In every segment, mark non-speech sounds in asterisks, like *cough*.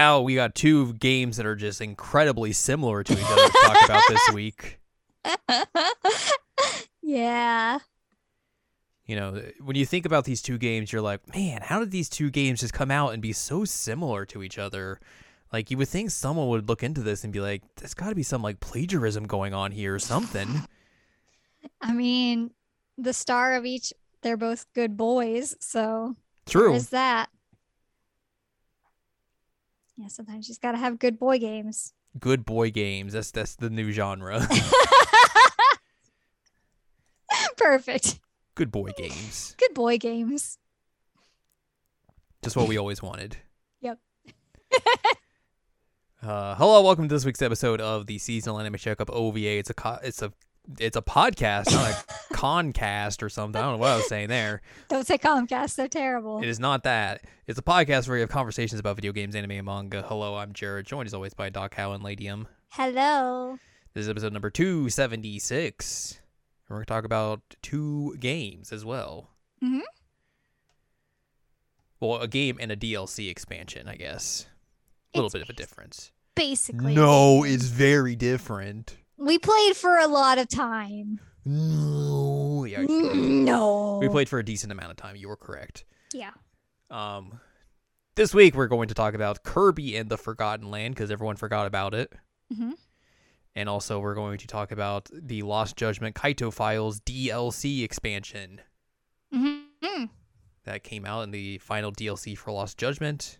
Al, we got two games that are just incredibly similar to each other to talk about this *laughs* week. yeah. You know, when you think about these two games, you're like, man, how did these two games just come out and be so similar to each other? Like, you would think someone would look into this and be like, there's got to be some like plagiarism going on here or something. I mean, the star of each, they're both good boys. So True. there's that. Yeah, sometimes you just got to have good boy games. Good boy games. That's that's the new genre. *laughs* Perfect. Good boy games. Good boy games. Just what we always wanted. *laughs* Yep. Uh, hello, welcome to this week's episode of the seasonal anime checkup OVA. It's a co- it's a it's a podcast, not a *coughs* concast or something. I don't know what I was saying there. Don't say Comcast. They're terrible. It is not that. It's a podcast where we have conversations about video games, anime, and manga. Hello, I'm Jared, joined as always by Doc Howe and Ladium. Hello. This is episode number two seventy six. We're going to talk about two games as well. Mm-hmm. Well, a game and a DLC expansion, I guess. A little It's bit of a difference. Basically. No, it's very different. We played for a lot of time. No. Yeah, Mm, No. we played for a decent amount of time. You were correct. Yeah. Um, this week we're going to talk about Kirby and the Forgotten Land because everyone forgot about it, Mhm. and also we're going to talk about the Lost Judgment Kaito Files DLC expansion hmm that came out in the final DLC for Lost Judgment,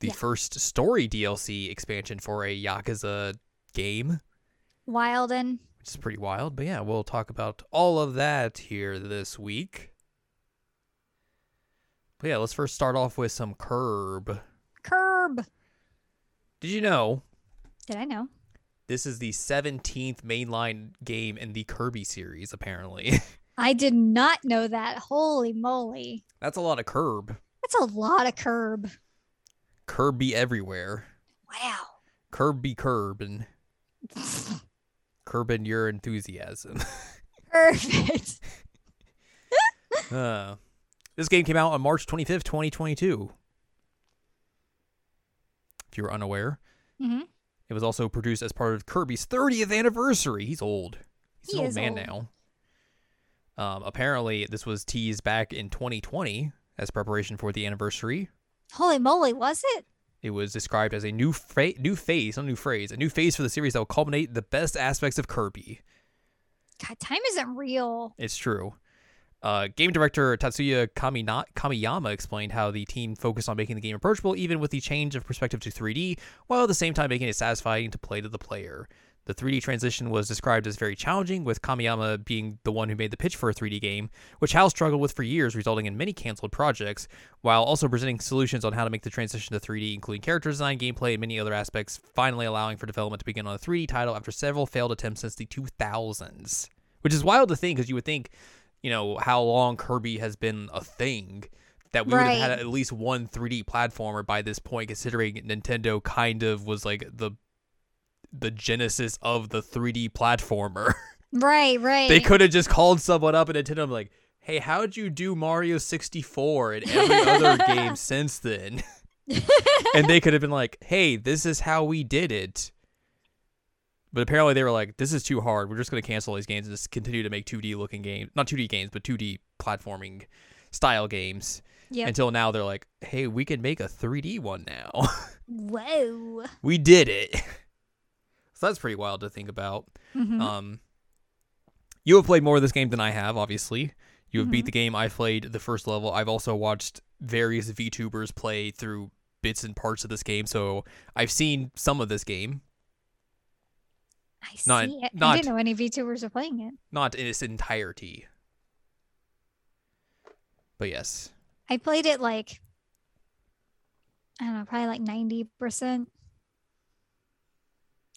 the Yeah. first story DLC expansion for a Yakuza game. Wilden. which is pretty wild. But yeah, we'll talk about all of that here this week. But yeah, let's first start off with some Curb. Curb. Did you know Did I know? this is the 17th mainline game in the Kirby series, apparently? *laughs* I did not know that. Holy moly. That's a lot of Curb. That's a lot of curb. Kirby everywhere. Wow. Kirby curb and *laughs* curbing your enthusiasm. *laughs* Perfect. *laughs* uh, this game came out on March 25th, 2022. If you were unaware. hmm It was also produced as part of Kirby's 30th anniversary. He's old. He's He an old man old. now. Um, apparently, this was teased back in 2020 as preparation for the anniversary. Holy moly, was it? It was described as a new fa- new phase, not a new phrase, a new phase for the series that will culminate the best aspects of Kirby. God, time isn't real. It's true. Uh, game director Tatsuya Kamina- Kamiyama explained how the team focused on making the game approachable, even with the change of perspective to 3D, while at the same time making it satisfying to play to the player. The 3D transition was described as very challenging, with Kamiyama being the one who made the pitch for a 3D game, which HAL struggled with for years, resulting in many canceled projects, while also presenting solutions on how to make the transition to 3D, including character design, gameplay, and many other aspects, finally allowing for development to begin on a 3D title after several failed attempts since the 2000s. Which is wild to think, because you would think, you know, how long Kirby has been a thing. That we would have had at least one 3D platformer by this point, considering Nintendo kind of was like the the genesis of the 3D platformer. Right, *laughs* right. they could have just called someone up at Nintendo and like, "Hey, how'd you do Mario 64 and every other *laughs* game since then?" *laughs* and they could have been like, "Hey, this is how we did it." But apparently they were like, "This is too hard. We're just going to cancel these games and just continue to make 2D looking games, not 2D games, but 2D platforming style games." Yep. Until now they're like, "Hey, we can make a 3D one now." Whoa. we did it. So that's pretty wild to think about. Mhm. Um, you have played more of this game than I have, obviously. You have beat Mhm. the game. I played the first level. I've also watched various VTubers play through bits and parts of this game, so I've seen some of this game, I not- see it. I didn't know any VTubers were playing it. not in its entirety. But yes, I played it like, I don't know, probably like 90%,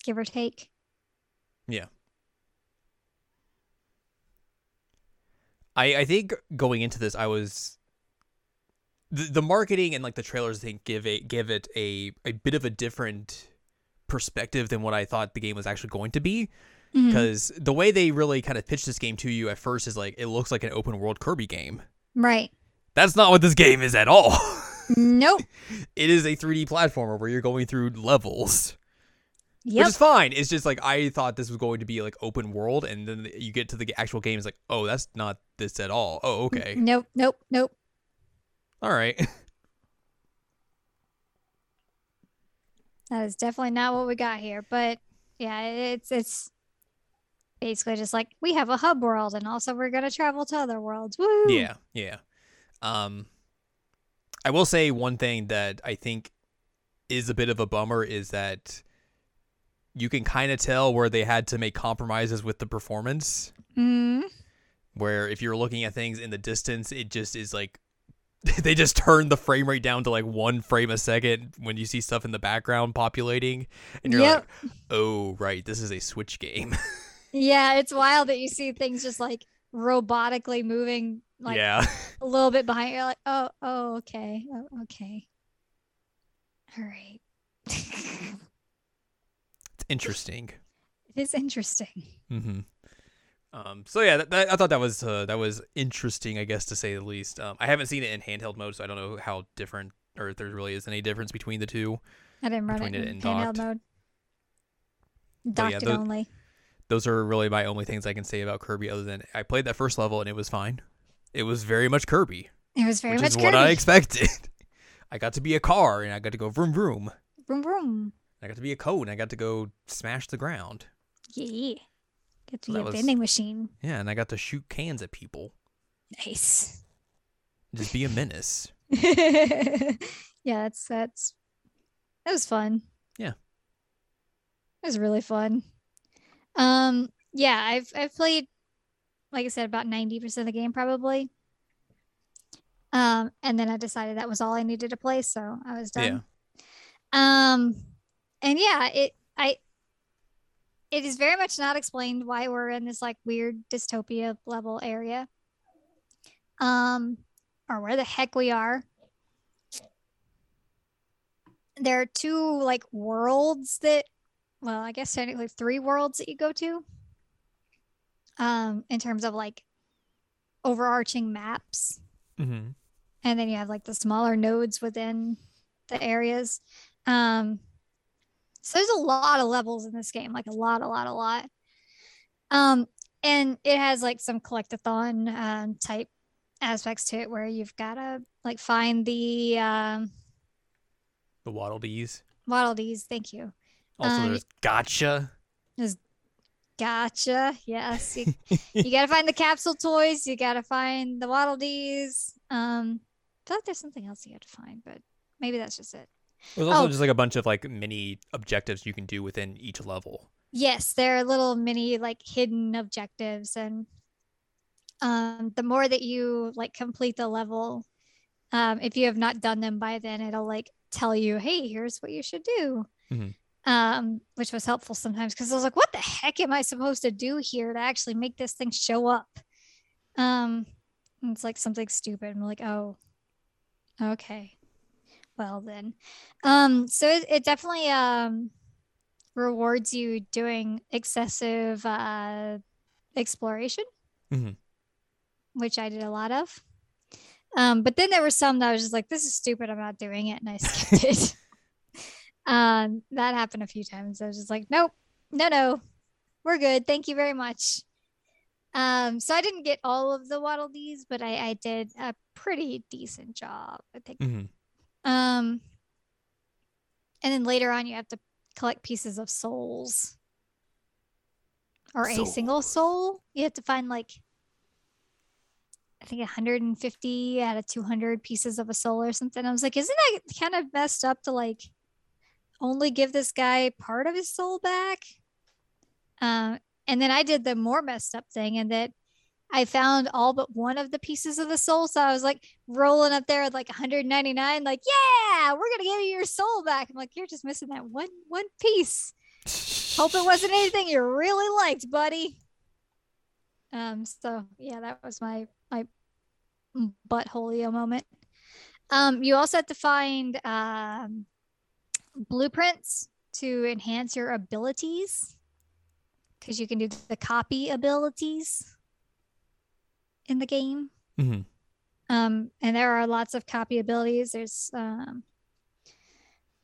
give or take. Yeah. I I think going into this, I was the the marketing and like the trailers. I think give it give it a a bit of a different perspective than what I thought the game was actually going to be. Mm-hmm. Because the way they really kind of pitched this game to you at first is like it looks like an open world Kirby game. Right. That's not what this game is at all. *laughs* Nope. it is a 3D platformer where you're going through levels. Yep. Which is fine. It's just like I thought this was going to be like open world, and then you get to the actual game. It's like, oh, that's not this at all. Oh, okay, Nope. Nope. Nope. all right. *laughs* That is definitely not what we got here. But yeah, it's it's basically just like we have a hub world, and also we're gonna travel to other worlds. Woo! yeah, yeah. Um, I will say one thing that I think is a bit of a bummer is that you can kind of tell where they had to make compromises with the performance. Mm. Where if you're looking at things in the distance, it just is like *laughs* they just turn the frame rate down to like one frame a second when you see stuff in the background populating, and you're Yep. like, "Oh, right, this is a Switch game." *laughs* Yeah, it's wild that you see things just like robotically moving like yeah, *laughs* a little bit behind. You're like, oh, oh, okay, oh, okay, all right. It interesting. is interesting. hmm Um, so yeah, that, that, I thought that was uh, that was interesting, I guess to say the least. Um, I haven't seen it in handheld mode, so I don't know how different or if there really is any difference between the two. I didn't run it Between it in handheld docked. mode. But yeah, those- only. Those are really my only things I can say about Kirby. Other than I played that first level and it was fine. It was very much Kirby, It was very which much is Kirby. what I *laughs* expected. I got to be a car and I got to go vroom vroom. Vroom vroom. I got to be a cone and I got to go smash the ground. Yeah. Get to So be a was- vending machine. Yeah, and I got to shoot cans at people. Nice. Just be a menace. *laughs* yeah, that's that's that was fun. Yeah. It was really fun. Um yeah, I've I've played like I said about 90% of the game probably. Um and then I decided that was all I needed to play, so I was done. Yeah. Um and yeah, it I it is very much not explained why we're in this like weird dystopia level area. Um or where the heck we are. There are two like worlds that well, I guess technically three worlds that you go to. Um, in terms of like overarching maps. Mm-hmm. And then you have like the smaller nodes within the areas. Um, so there's a lot of levels in this game, like a lot, a lot, a lot. Um, and it has like some collectathon um, type aspects to it where you've got to like find the um, The Waddle Dees. Waddle Dees. Thank you. Also, Um, there's Gotcha. There's gotcha. Yes. You, *laughs* you got to find the capsule toys. You got to find the Waddle Dees. Um, I feel like there's something else you have to find, but maybe that's just it. There's also Oh. just like a bunch of like mini objectives you can do within each level. Yes, there are little mini like hidden objectives and um the more that you like complete the level um if you have not done them by then it'll like tell you, "Hey, here's what you should do." Mhm. Um which was helpful sometimes cuz I was like, "What the heck am I supposed to do here to actually make this thing show up?" Um it's like something stupid. I'm like, "Oh. Okay. Well then." Um so it, it definitely um rewards you doing excessive uh, exploration, Mhm. which I did a lot of. Um, but then there were some that I was just like, "This is stupid. I'm not doing it," and I skipped it. *laughs* um, that happened a few times. I was just like, "Nope, no, no, we're good. Thank you very much." Um, so I didn't get all of the Waddle Dees, but I, I did a pretty decent job, I think. Mm-hmm. Um, and then later on, you have to collect pieces of souls or a single soul. You have to find like, I think 150 out of 200 pieces of a soul or something. I was like, isn't that kind of messed up to like only give this guy part of his soul back? Um, and then I did the more messed up thing, and that I found all but one of the pieces of the soul. So I was like rolling up there with like 199, like, yeah, we're gonna give you your soul back. I'm like, you're just missing that one one piece. Hope it wasn't anything you really liked, buddy. Um, so yeah, that was my my buttholio moment. Um, you also have to find um blueprints to enhance your abilities because you can do the copy abilities in the game. Mm-hmm. Um, and there are lots of copy abilities. There's um,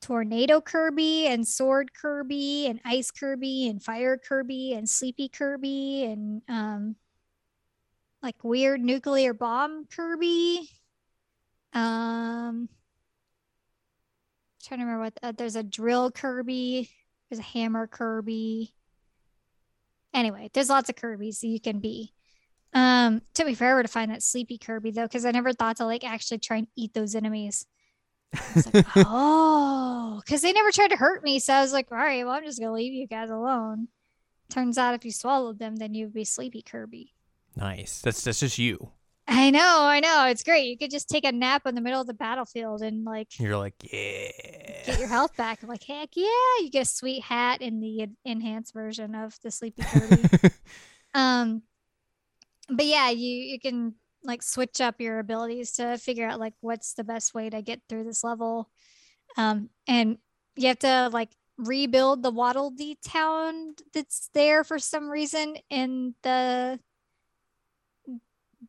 Tornado Kirby and Sword Kirby and Ice Kirby and Fire Kirby and Sleepy Kirby and um, like weird nuclear bomb Kirby. Um, trying to remember what uh, there's a drill Kirby. There's a hammer Kirby. Anyway, there's lots of Kirby's you can be. Um, took me forever to find that sleepy Kirby though, because I never thought to like actually try and eat those enemies. Like, *laughs* oh, because they never tried to hurt me. So I was like, all right, well, I'm just gonna leave you guys alone. Turns out if you swallowed them, then you'd be sleepy Kirby. Nice. That's that's just you. I know, I know. It's great. You could just take a nap in the middle of the battlefield and like You're like, yeah. get your health back. I'm like, heck yeah! You get a sweet hat in the enhanced version of the Sleepy *laughs* Kirby. um, but yeah, you you can like switch up your abilities to figure out like what's the best way to get through this level. Um, and you have to like rebuild the Waddle Dee town that's there for some reason in the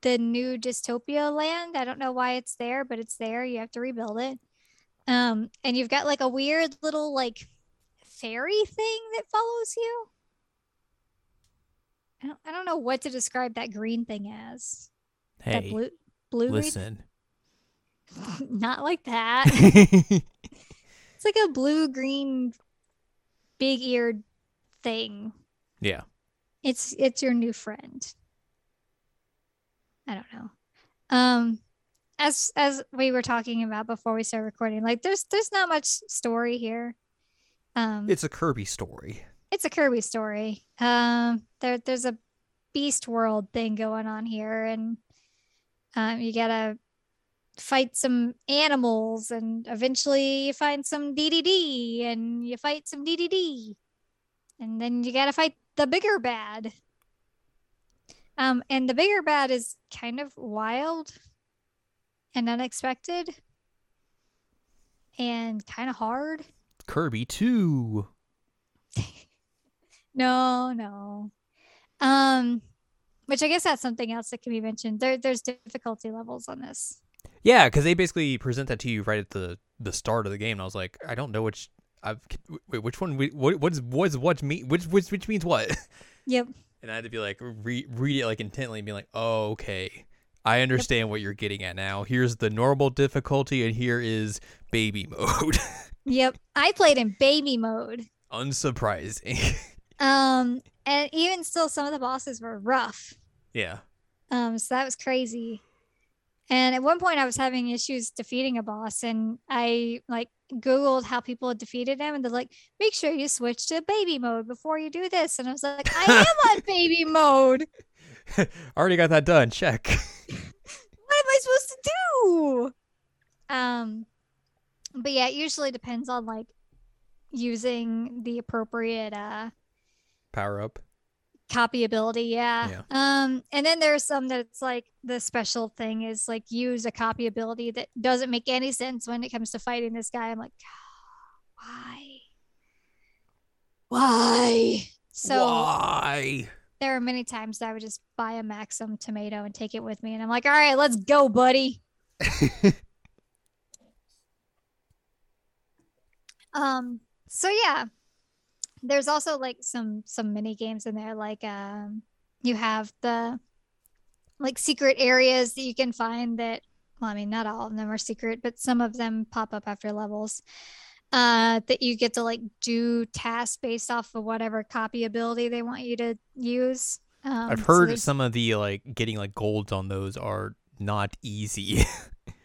the new dystopia land. I don't know why it's there, but it's there. You have to rebuild it. Um, and you've got like a weird little like fairy thing that follows you. I don't, I don't know what to describe that green thing as. That Hey, blue blue green- listen. *laughs* Not like that. *laughs* it's like a blue green big eared thing. yeah. It's it's your new friend. I don't know. Um as as we were talking about before we started recording, like there's there's not much story here. Um It's a Kirby story. It's a Kirby story. Um, there there's a Beast World thing going on here, and um, you gotta fight some animals, and eventually you find some DDD, and you fight some DDD, and then you gotta fight the bigger bad. Um, and the bigger bad is kind of wild and unexpected, and kind of hard. Kirby 2. *laughs* No, no. Um, which I guess that's something else that can be mentioned. There, there's difficulty levels on this. Yeah, because they basically present that to you right at the the start of the game. And I was like, I don't know which. I've wait, which one? What what's what's what mean? Which which which means what? *laughs* Yep. And I had to be like re- read it like intently and be like, oh okay, I understand what you're getting at now. Here's the normal difficulty, and here is baby *laughs* mode. Yep. I played in baby mode. Unsurprising. *laughs* Um, and even still, some of the bosses were rough. yeah. Um, so that was crazy. And at one point, I was having issues defeating a boss, and I like Googled how people had defeated him, and they're like, make sure you switch to baby mode before you do this. And I was like, I am on *laughs* baby mode. I *laughs* already got that done. Check. *laughs* what am I supposed to do? Um, but yeah, it usually depends on like using the appropriate uh Power up. copy ability. Yeah. Yeah. Um, and then there's some that's like the special thing is like use a copy ability that doesn't make any sense when it comes to fighting this guy. I'm like, why? Why? So Why? there are many times that I would just buy a Maxim tomato and take it with me, and I'm like, all right, let's go, buddy. *laughs* Um, so yeah, there's also like some some mini games in there. Like um, you have the like secret areas that you can find that. Well, I mean, not all of them are secret, but some of them pop up after levels. Uh, that you get to like do tasks based off of whatever copy ability they want you to use. Um, I've heard there's- some of the like getting like golds on those are not easy.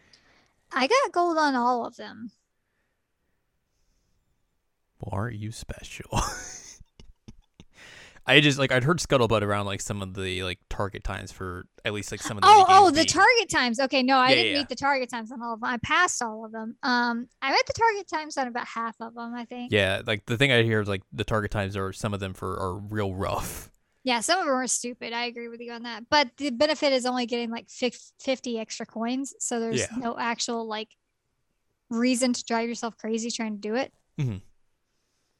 *laughs* I got gold on all of them. Well, aren't you special? *laughs* I just like I'd heard scuttlebutt around like some of the like target times for at least like some of the Oh, oh, the being- target times. Okay, no, I Yeah, didn't yeah, meet the target times on all of them. I passed all of them. Um, I met the target times on about half of them. I think. Yeah, like the thing I hear is like the target times are some of them for are real rough. Yeah, some of them are stupid. I agree with you on that. But the benefit is only getting like 50 extra coins. So there's Yeah. no actual like reason to drive yourself crazy trying to do it. Mhm.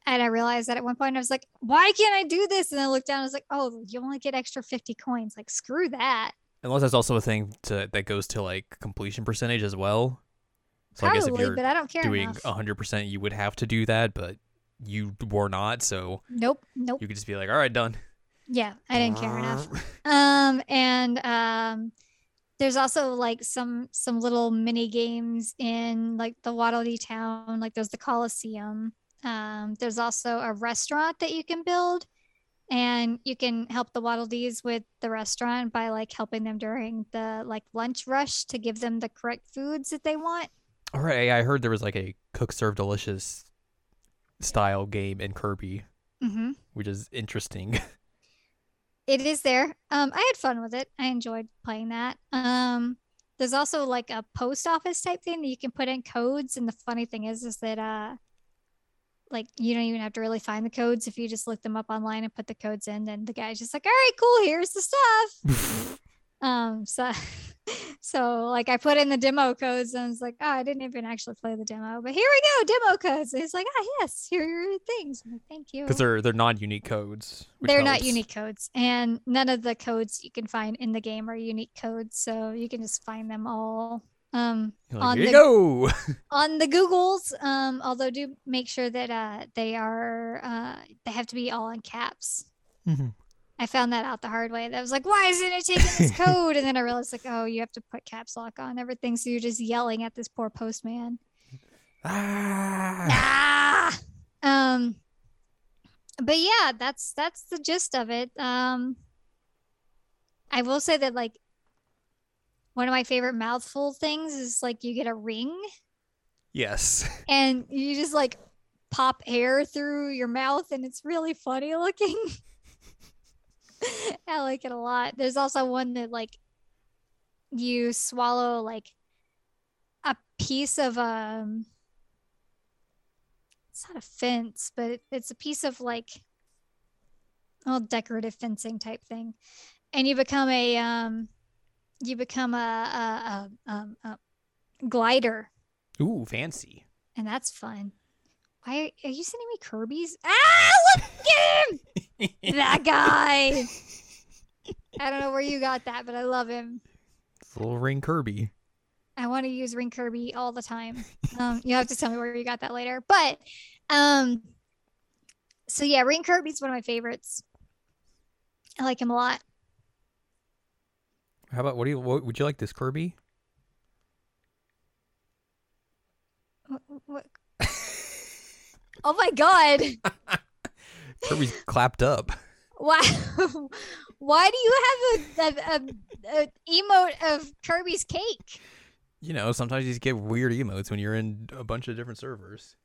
And I realized that at one point I was like, why can't I do this? And I looked down and I was like, oh, you only get extra 50 coins. Like, screw that. Unless that's also a thing to, that goes to like completion percentage as well. So I guess if you're but I don't care doing enough. hundred percent, you would have to do that, but you were not, so Nope, nope. you could just be like, "All right, done." Yeah, I didn't care enough. *laughs* Um, and um, there's also like some some little mini games in like the Waddle Dee town. Like there's the Coliseum. Um, there's also a restaurant that you can build, and you can help the Waddle Dees with the restaurant by like helping them during the like lunch rush to give them the correct foods that they want. All right, I heard there was like a cook serve delicious style game in Kirby, Mm-hmm. which is interesting. *laughs* it is there. Um, I had fun with it. I enjoyed playing that. Um, there's also like a post office type thing that you can put in codes, and the funny thing is, is that uh, like you don't even have to really find the codes if you just look them up online and put the codes in. Then the guy's just like, "All right, cool. Here's the stuff." *laughs* um, so, *laughs* so like I put in the demo codes, and I was like, "Oh, I didn't even actually play the demo, but here we go, demo codes." And he's like, "Ah, yes, here are your things." Like, "Thank you." Because they're they're non-unique codes. They're not unique codes, and none of the codes you can find in the game are unique codes, so you can just find them all um, like, on the go. *laughs* on the Googles. Um, although do make sure that uh, they are uh, they have to be all in caps. Mhm. I found that out the hard way. That was like, why isn't it taking this *laughs* code? And then I realized like, oh, you have to put caps lock on everything, so you're just yelling at this poor postman. Ah. ah um but yeah that's that's the gist of it um i will say that like one of my favorite mouthful things is like you get a ring. Yes. *laughs* and you just like pop air through your mouth and it's really funny looking. *laughs* I like it a lot. There's also one that like you swallow like a piece of um it's not a fence but it's a piece of like oh decorative fencing type thing. And you become a um you become a a, a, um, a glider Ooh, fancy. and that's fun. Why are you sending me Kirby's? Ah, look at him! *laughs* that guy. I don't know where you got that, but I love him. It's a little ring Kirby. I want to use Ring Kirby all the time. Um, you have to tell me where you got that later. But um, so yeah, Ring Kirby's one of my favorites. I like him a lot. How about what do you what, would you like this Kirby? What, what? oh my god! *laughs* Kirby's clapped up. Wow. *laughs* Why do you have a, a, a, a emote of Kirby's cake? You know, sometimes you just get weird emotes when you're in a bunch of different servers.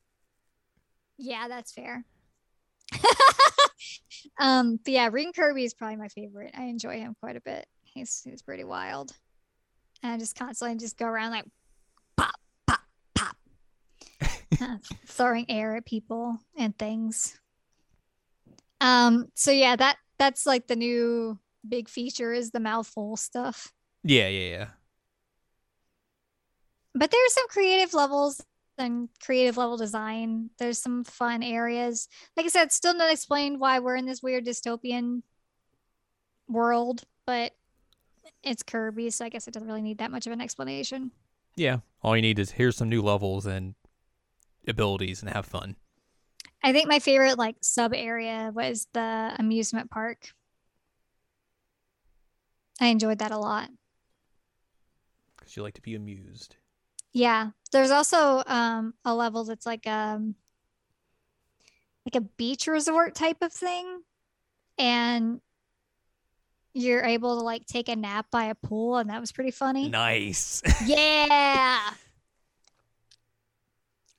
Yeah, that's fair. *laughs* um, but yeah, Ring Kirby is probably my favorite. I enjoy him quite a bit. He's he's pretty wild. And I just constantly just go around like pop, pop, pop. *laughs* uh, throwing air at people and things. Um, so yeah, that that's like the new big feature is the mouthful stuff. Yeah, yeah, yeah. but there are some creative levels and creative level design. There's some fun areas. Like I said, still not explained why we're in this weird dystopian world, but it's Kirby, so I guess it doesn't really need that much of an explanation. Yeah. All you need is here's some new levels and abilities and have fun. I think my favorite like sub area was the amusement park. I enjoyed that a lot. Because you like to be amused. Yeah. There's also um a level that's like um like a beach resort type of thing. And you're able to like take a nap by a pool and that was pretty funny. Nice. *laughs* Yeah.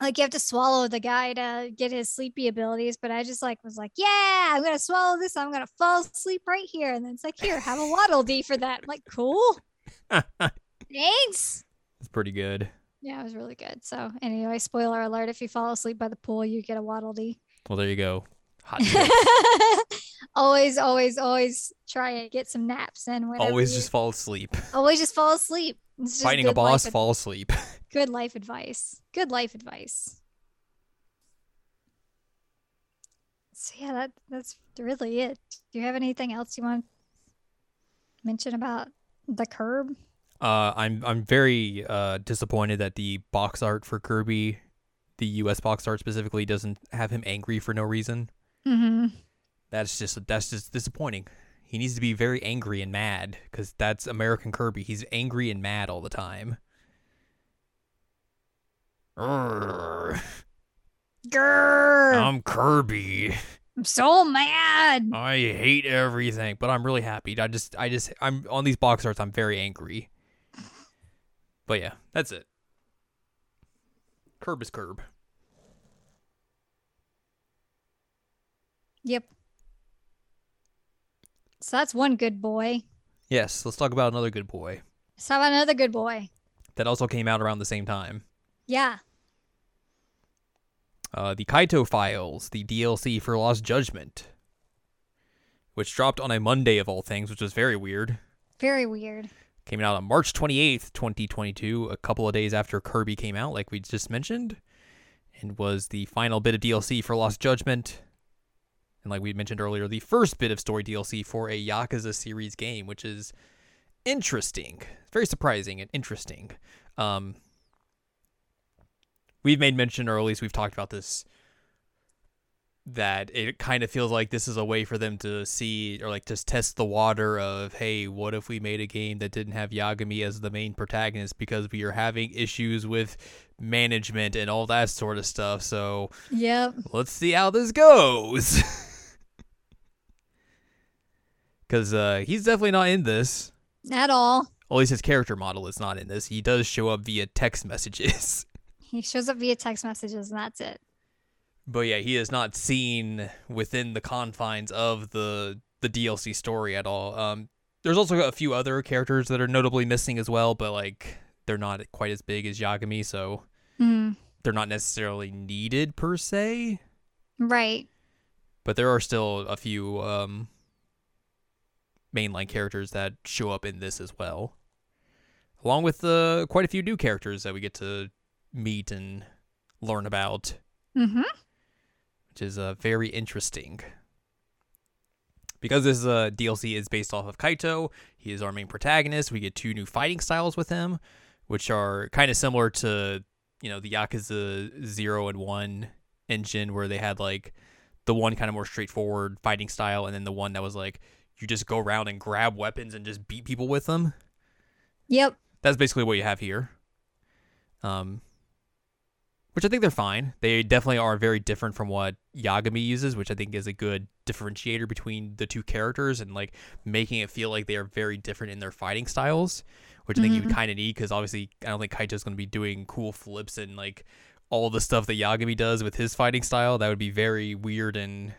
Like you have to swallow the guy to get his sleepy abilities, but I just like was like, yeah, I'm gonna swallow this. I'm gonna fall asleep right here, and then it's like, here, have a waddle dee for that. I'm like, cool, *laughs* thanks. It's pretty good. Yeah, it was really good. So anyway, spoiler alert: if you fall asleep by the pool, you get a waddle dee. Well, there you go. *laughs* Always, always, always try and get some naps and Always just fall asleep. always just fall asleep. Just Fighting a boss, fall asleep. *laughs* good life advice. Good life advice. So yeah, that that's really it. Do you have anything else you want to mention about The curb. Uh, I'm I'm very uh, disappointed that the box art for Kirby, the U.S. box art specifically, doesn't have him angry for no reason. Mm-hmm. That's just that's just disappointing. He needs to be very angry and mad because that's American Kirby. He's angry and mad all the time. Grr. I'm Kirby. I'm so mad. I hate everything, but I'm really happy. I just, I just, I'm on these box arts. I'm very angry. But yeah, that's it. Curb is curb. Yep. So that's one good boy. Yes, let's talk about another good boy Let's talk about another good boy. that also came out around the same time. Yeah. Uh, the Kaito Files, the DLC for Lost Judgment, which dropped on a Monday of all things, which was very weird. Very weird. Came out on March 28th, 2022, a couple of days after Kirby came out, like we just mentioned, and was the final bit of DLC for Lost Judgment. And like we mentioned earlier, the first bit of story DLC for a Yakuza series game, which is interesting. Very surprising and interesting. Um, we've made mention, or at least we've talked about this, that it kind of feels like this is a way for them to see or like just test the water of, hey, what if we made a game that didn't have Yagami as the main protagonist because we are having issues with management and all that sort of stuff. So Yep. let's see how this goes. *laughs* Because uh, he's definitely not in this. At all. At least his character model is not in this. He does show up via text messages. *laughs* He shows up via text messages and that's it. But yeah, he is not seen within the confines of the the DLC story at all. Um, there's also a few other characters that are notably missing as well, but like they're not quite as big as Yagami, so Mm. they're not necessarily needed per se. Right. But there are still a few um, mainline characters that show up in this as well, along with uh, quite a few new characters that we get to meet and learn about. Mm-hmm. which is uh, very interesting. Because this uh, DLC is based off of Kaito, he is our main protagonist. We get two new fighting styles with him, which are kind of similar to you know the Yakuza Zero and One engine, where they had like the one kind of more straightforward fighting style, and then the one that was like you just go around and grab weapons and just beat people with them. Yep. That's basically what you have here. Um, which I think they're fine. They definitely are very different from what Yagami uses, which I think is a good differentiator between the two characters and like making it feel like they are very different in their fighting styles, which I think you Mhm. kind of need because obviously I don't think Kaito's going to be doing cool flips and like all the stuff that Yagami does with his fighting style. That would be very weird and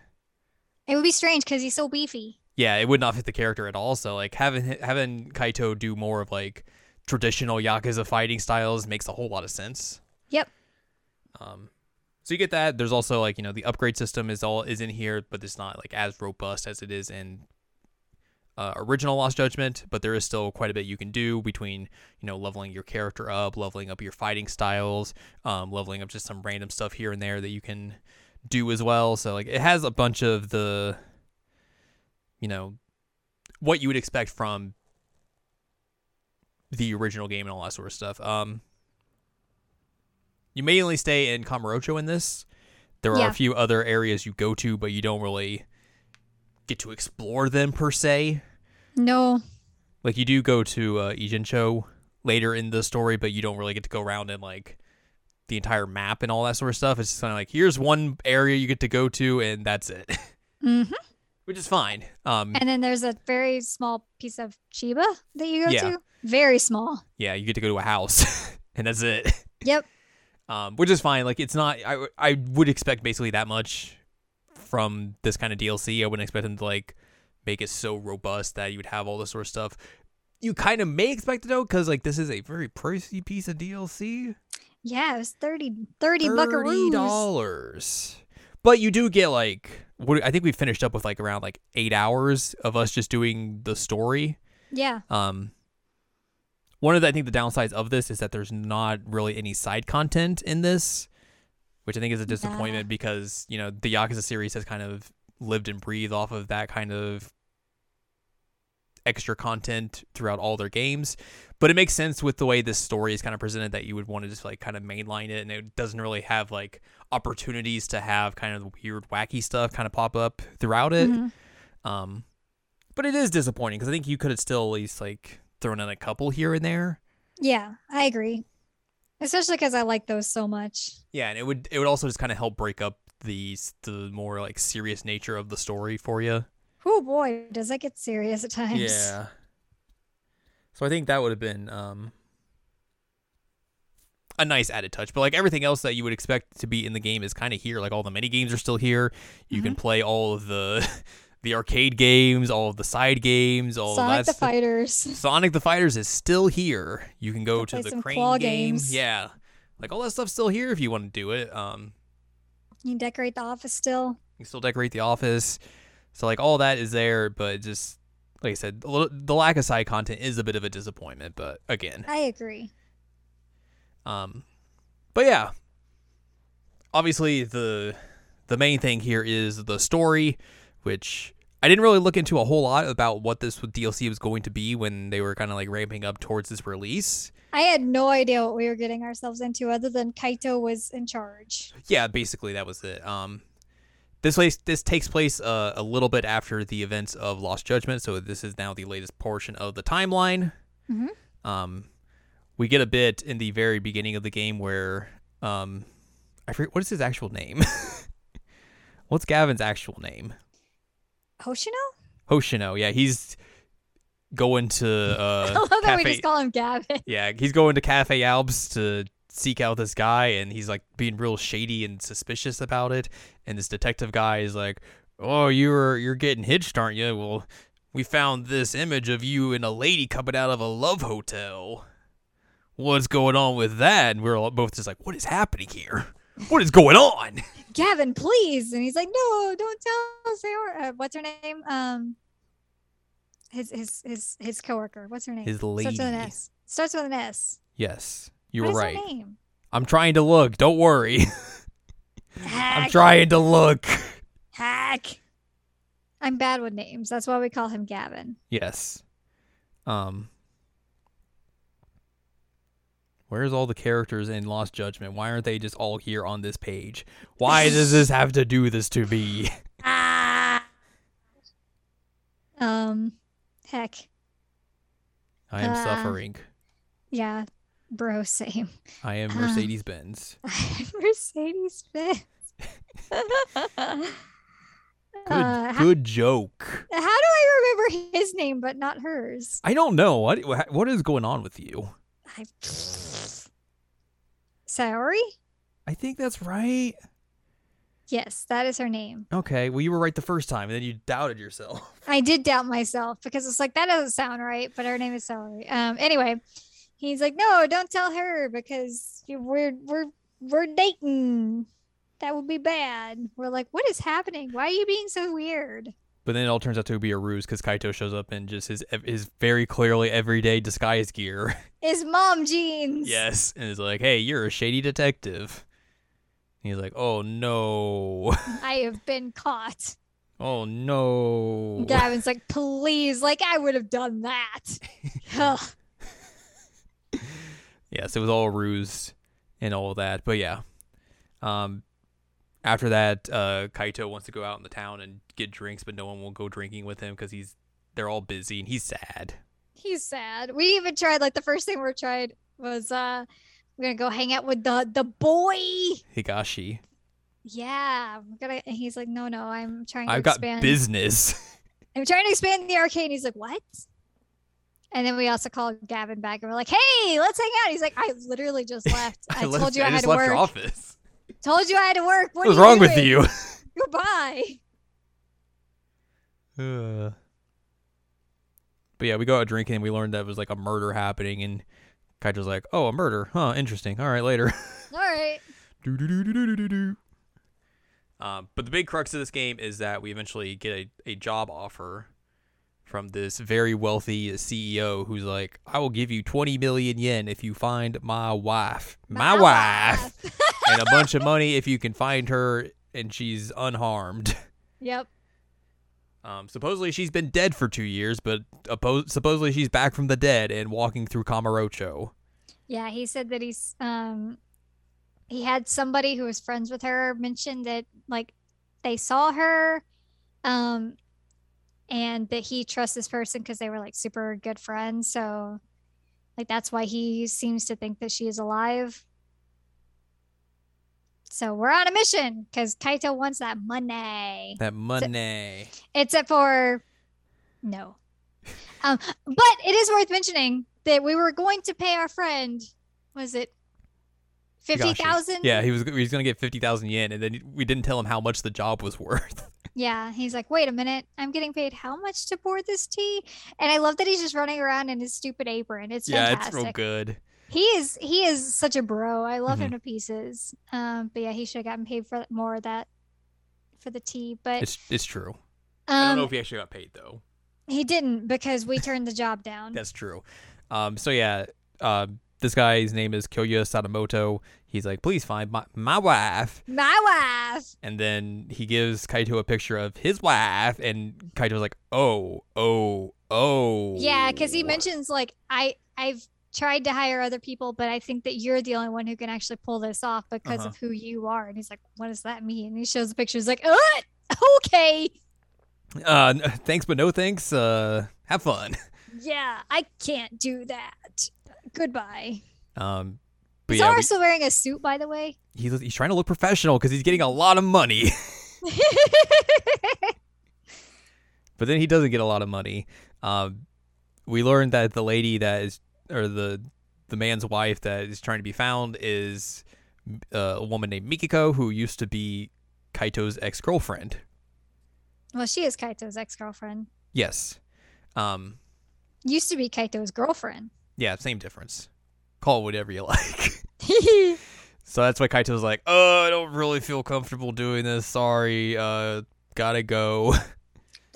It would be strange because he's so beefy. Yeah, it would not fit the character at all. So like having having Kaito do more of like traditional Yakuza fighting styles makes a whole lot of sense. Yep. Um, so you get that. There's also like you know the upgrade system is all is in here, but it's not like as robust as it is in uh, original Lost Judgment. But there is still quite a bit you can do between you know leveling your character up, leveling up your fighting styles, um, leveling up just some random stuff here and there that you can do as well. So like it has a bunch of the you know what you would expect from the original game and all that sort of stuff. Um, you may only stay in Kamurocho in this. There are Yeah. a few other areas you go to, but you don't really get to explore them per se. No. Like you do go to uh, Ijincho later in the story, but you don't really get to go around in like the entire map and all that sort of stuff. It's just kind of like here's one area you get to go to, and that's it, *laughs* Mm-hmm. Which is fine. Um, And then there's a very small piece of Chiba that you go Yeah. to. Very small. yeah, you get to go to a house, *laughs* and that's it. Yep. um, which is fine. Like it's not. I I would expect basically that much from this kind of DLC. I wouldn't expect them to like make it so robust that you would have all this sort of stuff. You kind of may expect it though, because like this is a very pricey piece of DLC. Yeah, it was 30, 30 Thirty buckaroos. dollars. But you do get like what I think we finished up with like around like eight hours of us just doing the story. Yeah. Um, one of the I think the downsides of this is that there's not really any side content in this, which I think is a disappointment because you know the Yakuza series has kind of lived and breathed off of that kind of extra content throughout all their games. But it makes sense with the way this story is kind of presented that you would want to just like kind of mainline it, and it doesn't really have like opportunities to have kind of the weird, wacky stuff kind of pop up throughout it. Mhm. Um, but it is disappointing because I think you could have still at least like thrown in a couple here and there. Yeah, I agree. Especially because I like those so much. Yeah, and it would it would also just kind of help break up the the more like serious nature of the story for you. Oh boy, does it get serious at times. Yeah. So I think that would have been um a nice added touch. But like everything else that you would expect to be in the game is kind of here. Like all the mini games are still here. You can play all of the *laughs* the arcade games, all of the side games, all Sonic of the that. Fighters. Sonic the Fighters is still here. You can go to the crane game. games. Yeah. Like all that stuff's still here if you want to do it. Um You can decorate the office still. you can still decorate the office. So like all that is there, but just like I said, a little, the lack of side content is a bit of a disappointment. But again, I agree. um, but yeah, obviously the the main thing here is the story, which I didn't really look into a whole lot about what this DLC was going to be when they were kind of like ramping up towards this release. I had no idea what we were getting ourselves into other than Kaito was in charge. Yeah, basically that was it. Um, this place this takes place uh, a little bit after the events of Lost Judgment, so this is now the latest portion of the timeline. Mhm. Um, we get a bit in the very beginning of the game where um, I forget what is his actual name. *laughs* What's Gavin's actual name? Hoshino? Hoshino. Yeah, he's going to uh, *laughs* I love that we just call him Gavin. yeah, he's going to Cafe Alps to seek out this guy, and he's like being real shady and suspicious about it. And this detective guy is like, "Oh, you're you're getting hitched, aren't you? Well, we found this image of you and a lady coming out of a love hotel. What's going on with that?" And we're all both just like, "What is happening here? What is going on?" *laughs* Gavin, please. And he's like, no, don't tell Sarah. Uh, what's her name? Um, his his his his coworker. What's her name? His lady Starts with an. S. Starts with an S. Yes, you What were right. I'm trying to look. Don't worry. *laughs* I'm trying to look. Hack. I'm bad with names. That's why we call him Gavin. Yes. Um Where's all the characters in Lost Judgment? Why aren't they just all here on this page? Why *laughs* does this have to do this to me? Ah. Um, heck, I am Uh. suffering. yeah, bro, same. I am Mercedes Benz. *laughs* Mercedes Benz. *laughs* Good Uh, good joke. how do I remember his name but not hers? I don't know. What what is going on with you? I... Saori? I think that's right. Yes, that is her name. Okay, well you were right the first time and then you doubted yourself. I did doubt myself because it's like that doesn't sound right, but her name is Saori. Um. Anyway, he's like, no, don't tell her because we're we're we're dating. That would be bad. We're like, what is happening? Why are you being so weird? But then it all turns out to be a ruse because Kaito shows up in just his his very clearly everyday disguise gear. *laughs* His mom jeans. Yes, and it's like, "Hey, you're a shady detective." And he's like, "Oh no, *laughs* I have been caught. oh no." Gavin's like, please, like I would have done that. *laughs* Yes, it was all ruse and all of that. But yeah, um, after that, uh, Kaito wants to go out in the town and get drinks, but no one will go drinking with him because he's they're all busy and he's sad. He's sad. We even tried like the first thing we tried was uh we're gonna go hang out with the the boy. Higashi, Yeah, we're gonna. And he's like, no, no, I'm trying to I've got expand. business. *laughs* I'm trying to expand the arcade. And he's like, what? And then we also called Gavin back and we're like, hey, let's hang out. He's like, I literally just left. *laughs* I, left- told you I, had just to left work. your office. Told you I had to work. What What was are you wrong with you? *laughs* Goodbye. Uh. *sighs* But yeah, we go out drinking and we learned that it was like a murder happening and Kaito's like, Oh, a murder. Huh, interesting. All right, later. *laughs* All right. Um, but the big crux of this game is that we eventually get a, a job offer from this very wealthy CEO who's like, I will give you 20 million yen if you find my wife. My, wife. *laughs* and a bunch of money if you can find her and she's unharmed. *laughs* Yep. Um, supposedly she's been dead for two years, but oppo- supposedly she's back from the dead and walking through Kamurocho. Yeah, he said that he's um he had somebody who was friends with her mention that like they saw her um and that he trusts this person because they were like super good friends. So like that's why he seems to think that she is alive. So we're on a mission because Kaito wants that money. That money. Except for no. *laughs* Um, but it is worth mentioning that we were going to pay our friend. Was it fifty thousand? Yeah, he was he was gonna get fifty thousand yen, and then we didn't tell him how much the job was worth. Yeah, he's like, wait a minute, I'm getting paid how much to pour this tea? And I love that he's just running around in his stupid apron. It's yeah, fantastic. it's real good. He is he is such a bro. I love Mhm. him to pieces. Um, but yeah, he should have gotten paid for more of that for the tea. But It's it's true. I don't um, know if he actually got paid though. he didn't because we turned the job down. That's true. Um, so yeah, uh, this guy's name is Kyoya Sadamoto. He's like, please find my, my wife. My wife. And then he gives Kaito a picture of his wife, and Kaito's like, oh, oh, oh. Yeah, because he mentions like I I've tried to hire other people, but I think that you're the only one who can actually pull this off because Uh-huh. of who you are. And he's like, what does that mean? And he shows the picture. He's like, uh, okay, Uh, thanks, but no thanks. Uh, have fun. *laughs* yeah, I can't do that. Goodbye. Um, but He's yeah, we- also wearing a suit, by the way. he's he's trying to look professional because he's getting a lot of money. *laughs* *laughs* but then he doesn't get a lot of money. Um, we learned that the lady that is, or the the man's wife that is trying to be found is uh, a woman named Mikiko who used to be Kaito's ex girlfriend. well, she is Kaito's ex girlfriend. Yes. Um. Used to be Kaito's girlfriend. Yeah. Same difference. Call it whatever you like. *laughs* *laughs* so that's why Kaito's like, "Oh, I don't really feel comfortable doing this. Sorry. Uh, gotta go." *laughs*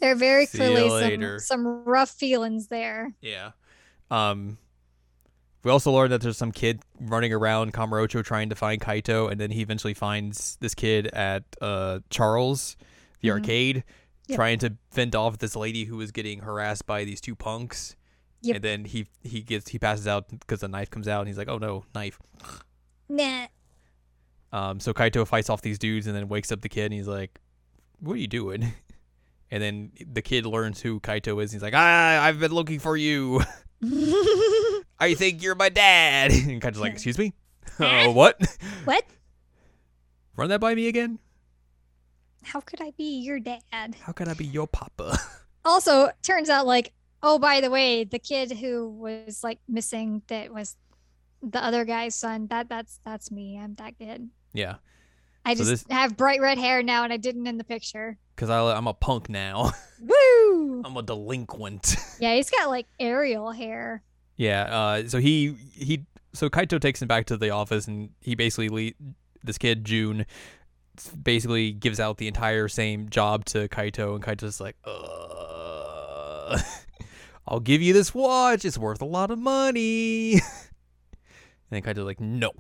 There are very clearly some, some rough feelings there. Yeah. Um we also learned that there's some kid running around Kamurocho trying to find Kaito and then he eventually finds this kid at uh Charles the Mhm. arcade Yep. trying to fend off this lady who was getting harassed by these two punks. Yep. And then he he gets he passes out because the knife comes out and he's like, "Oh no, knife." *laughs* Nah. Um so Kaito fights off these dudes and then wakes up the kid and he's like, "What are you doing?" *laughs* And then the kid learns who Kaito is. And he's like, "Ah, I've been looking for you." *laughs* I think you're my dad. And Kaito's like, excuse me? Oh, what? what? Run that by me again? How could I be your dad? How could I be your papa? Also, turns out like, oh, by the way, the kid who was like missing that was the other guy's son. That that's that's me. I'm that kid. yeah, I So just this- have bright red hair now, and I didn't in the picture. because I'm a punk now. *laughs* Woo! I'm a delinquent. *laughs* Yeah, he's got like Ariel hair. yeah. Uh. So he he. So Kaito takes him back to the office, and he basically le- this kid June basically gives out the entire same job to Kaito, and Kaito's like, uh, *laughs* I'll give you this watch. It's worth a lot of money. *laughs* and then Kaito's like, no,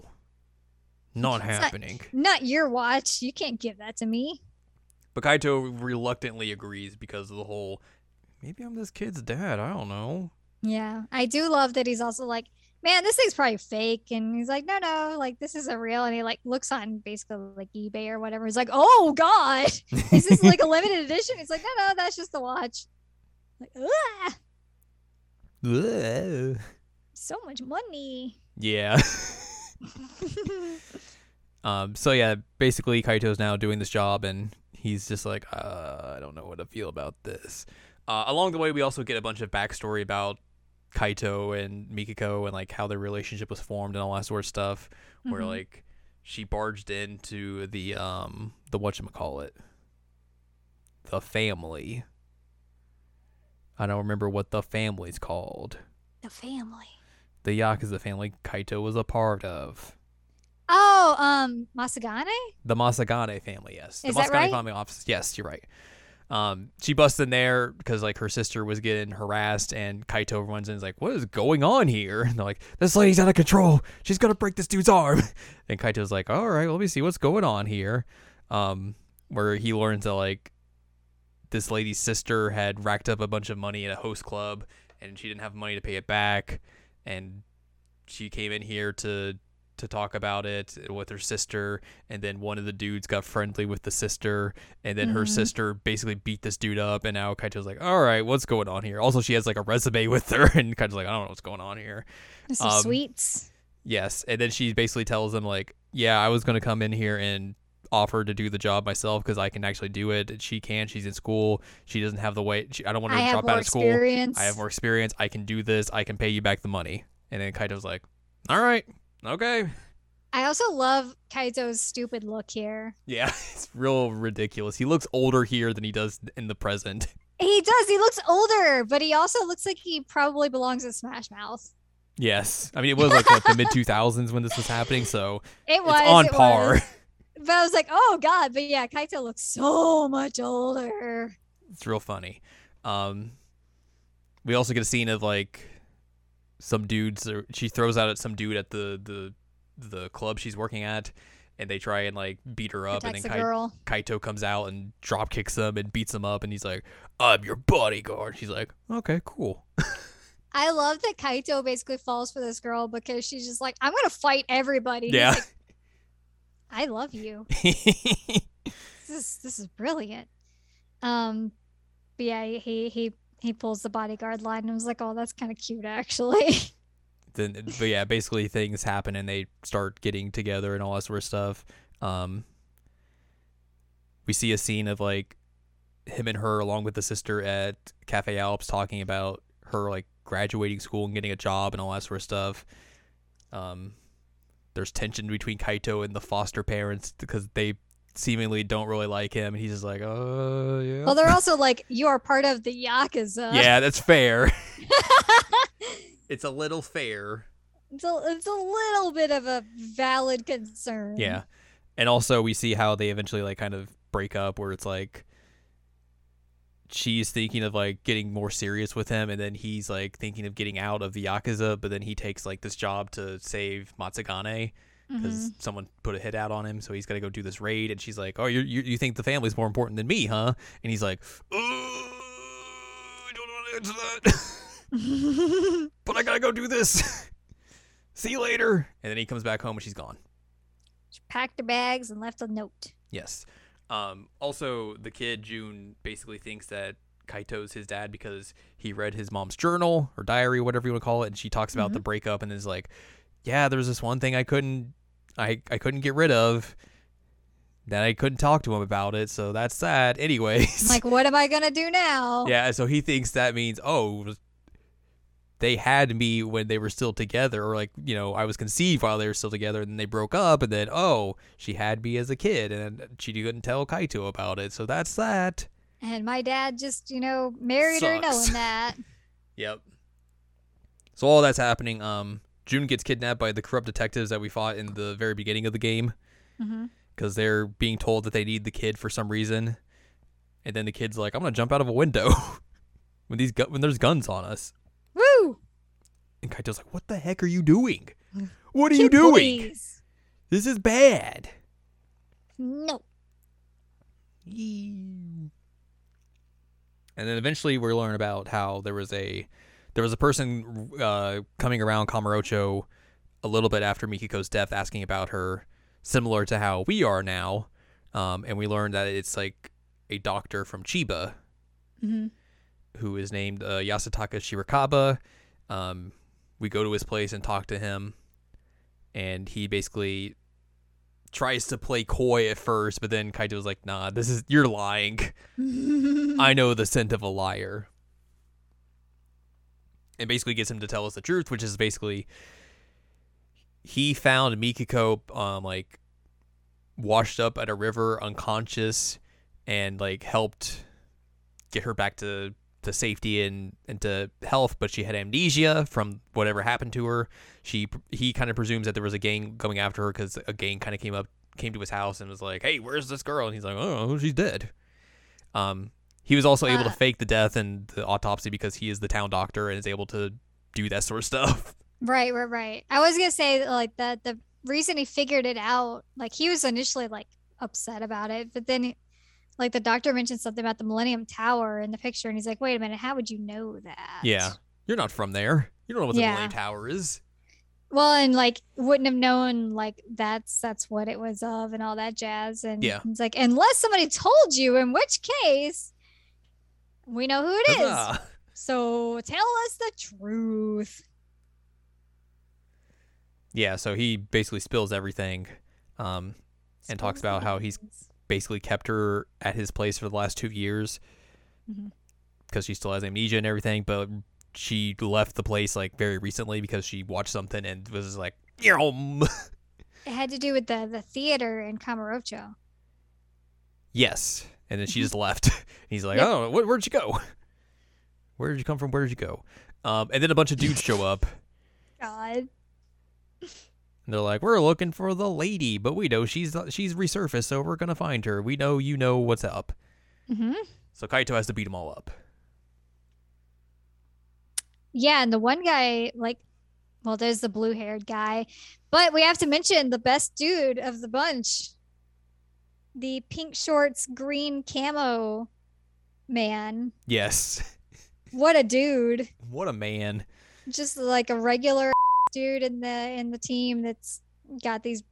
not It's not- happening. Not your watch. You can't give that to me. But Kaito reluctantly agrees because of the whole maybe I'm this kid's dad. I don't know. Yeah, I do love that he's also like, man, this thing's probably fake, and he's like, no, no, like this is a real, and he like looks on basically like eBay or whatever. He's like, oh god, is this like a *laughs* limited edition? He's like, no, no, that's just the watch. Like, ah, Ugh. So much money. yeah. *laughs* um. So yeah, basically Kaito's now doing this job, and he's just like, uh, I don't know what to feel about this. Uh, along the way, we also get a bunch of backstory about Kaito and Mikiko and like how their relationship was formed and all that sort of stuff. Where Mhm. like she barged into the um the what call it, the family. I don't remember what the family's called. the family. The Yakuza family Kaito was a part of. Oh, um, Matsugane. The Matsugane family, yes. The Is that Matsugane right? family office. Yes, you're right. Um, she busts in there because like her sister was getting harassed, and Kaito runs in and is like, "What is going on here?" *laughs* And they're like, "This lady's out of control. She's gonna break this dude's arm." *laughs* And Kaito's like, "All right, let me see what's going on here." Um, where he learns that like this lady's sister had racked up a bunch of money in a host club and she didn't have money to pay it back and she came in here to to talk about it with her sister and then one of the dudes got friendly with the sister and then her Mhm. sister basically beat this dude up and now Kaito's like all right what's going on here also she has like a resume with her *laughs* and Kaito's like I don't know what's going on here Some Um, sweets. Yes, and then she basically tells them like, "Yeah, I was gonna come in here and offer to do the job myself because I can actually do it. And she can. She's in school. She doesn't have the weight. She, I don't want her I to drop out of school. experience. I have more experience. I can do this. I can pay you back the money." And then Kaito's like, "All right, okay." I also love Kaito's stupid look here. Yeah, *laughs* it's real ridiculous. He looks older here than he does in the present. *laughs* He does. He looks older, but he also looks like he probably belongs in Smash Mouth. Yes, I mean it was like what the mid two thousands when this was happening, so It was on it par. was. *laughs* But I was like, oh god. But yeah, Kaito looks so much older. It's real funny. Um, we also get a scene of like some dudes. Or she throws out at some dude at the the the club she's working at, and they try and like beat her up, and then Kai-. Kaito comes out and drop kicks them and beats them up, and he's like, "I'm your bodyguard." She's like, "Okay, cool." I love that Kaito basically falls for this girl because she's just like, I'm gonna fight everybody. Yeah. like, I love you. *laughs* This is this is brilliant. Um, but yeah, he he he pulls the bodyguard line and I was like, oh, that's kind of cute actually. *laughs* then, but yeah, basically things happen and they start getting together and all that sort of stuff. Um, we see a scene of like him and her along with the sister at Cafe Alps talking about her like graduating school and getting a job and all that sort of stuff. Um, there's tension between Kaito and the foster parents because they seemingly don't really like him, and he's just like, "Uh, yeah, well, they're also like, you are part of the yakuza. *laughs* yeah, that's fair. *laughs* it's a little fair." it's a it's a little bit of a valid concern. Yeah. And also we see how they eventually like kind of break up where it's like she's thinking of like getting more serious with him and then he's like thinking of getting out of the yakuza but then he takes like this job to save Matsugane because Mhm. someone put a hit out on him so he's got to go do this raid and she's like oh you you you think the family's more important than me huh and he's like "Uh, I don't want to answer that *laughs* but I got to go do this *laughs* see you later and then he comes back home and she's gone She packed her bags and left a note. Yes. Um, also, the kid June basically thinks that Kaito's his dad because he read his mom's journal or diary, whatever you want to call it, and she talks about the breakup and is like, "Yeah, there's this one thing I couldn't, I I couldn't get rid of." Then I couldn't talk to him about it, so that's sad. *laughs* Anyways, like, what am I gonna do now? yeah, so he thinks that means oh, they had me when they were still together, or like you know I was conceived while they were still together, and then they broke up, and then oh she had me as a kid, and she couldn't tell Kaito about it, so that's that. And my dad just, you know, married her knowing that. *laughs* *laughs* Yep. So all that's happening. Um, June gets kidnapped by the corrupt detectives that we fought in the very beginning of the game hmm because they're being told that they need the kid for some reason, and then the kid's like, "I'm gonna jump out of a window *laughs* when these gu- when there's guns on us." And Kaito's like, "What the heck are you doing? What are you doing? please. This is bad." No. And then eventually we learn about how there was a there was a person uh, coming around Kamurocho a little bit after Mikiko's death, asking about her, similar to how we are now. Um, and we learned that it's like a doctor from Chiba hmm who is named uh, Yasutaka Shirakawa. Um, we go to his place and talk to him, and he basically tries to play coy at first, but then Kaito's like, "Nah, this is you're lying. *laughs* I know the scent of a liar." And basically gets him to tell us the truth, which is basically he found Mikiko um like washed up at a river unconscious and like helped get her back to to safety and and to health but she had amnesia from whatever happened to her she he kind of presumes that there was a gang going after her because a gang kind of came up came to his house and was like hey where's this girl and he's like oh she's dead um he was also able to Uh. fake the death and the autopsy because he is the town doctor and is able to do that sort of stuff *laughs* Right, right, right. I was gonna say like that the reason he figured it out, like he was initially like upset about it, but then he, like the doctor mentioned something about the Millennium Tower in the picture, and he's like, "Wait a minute, how would you know that?" Yeah. You're not from there. You don't know what the Yeah. Millennium Tower is. Well, and like wouldn't have known like that's that's what it was of and all that jazz. And Yeah. it's like unless somebody told you, in which case we know who it is. So tell us the truth. Yeah, so he basically spills everything. Um, And talks about how he's- basically kept her at his place for the last two years because she still has amnesia and everything. But she left the place like very recently because she watched something and was like, "Yum." *laughs* It had to do with the the theater in Kamurocho. yes. And then she just left. *laughs* He's like, Yep. "Oh, where, where'd you go? *laughs* Where did you come from? Where did you go?" Um, and then a bunch of dudes show up. God. And they're like, "We're looking for the lady, but we know she's she's resurfaced, so we're gonna find her. We know you know what's up." hmm So Kaito has to beat them all up. Yeah, and the one guy, like, well, there's the blue haired guy, but we have to mention the best dude of the bunch the pink shorts, green camo man. Yes. *laughs* What a dude. What a man. Just like a regular dude in the in the team that's got these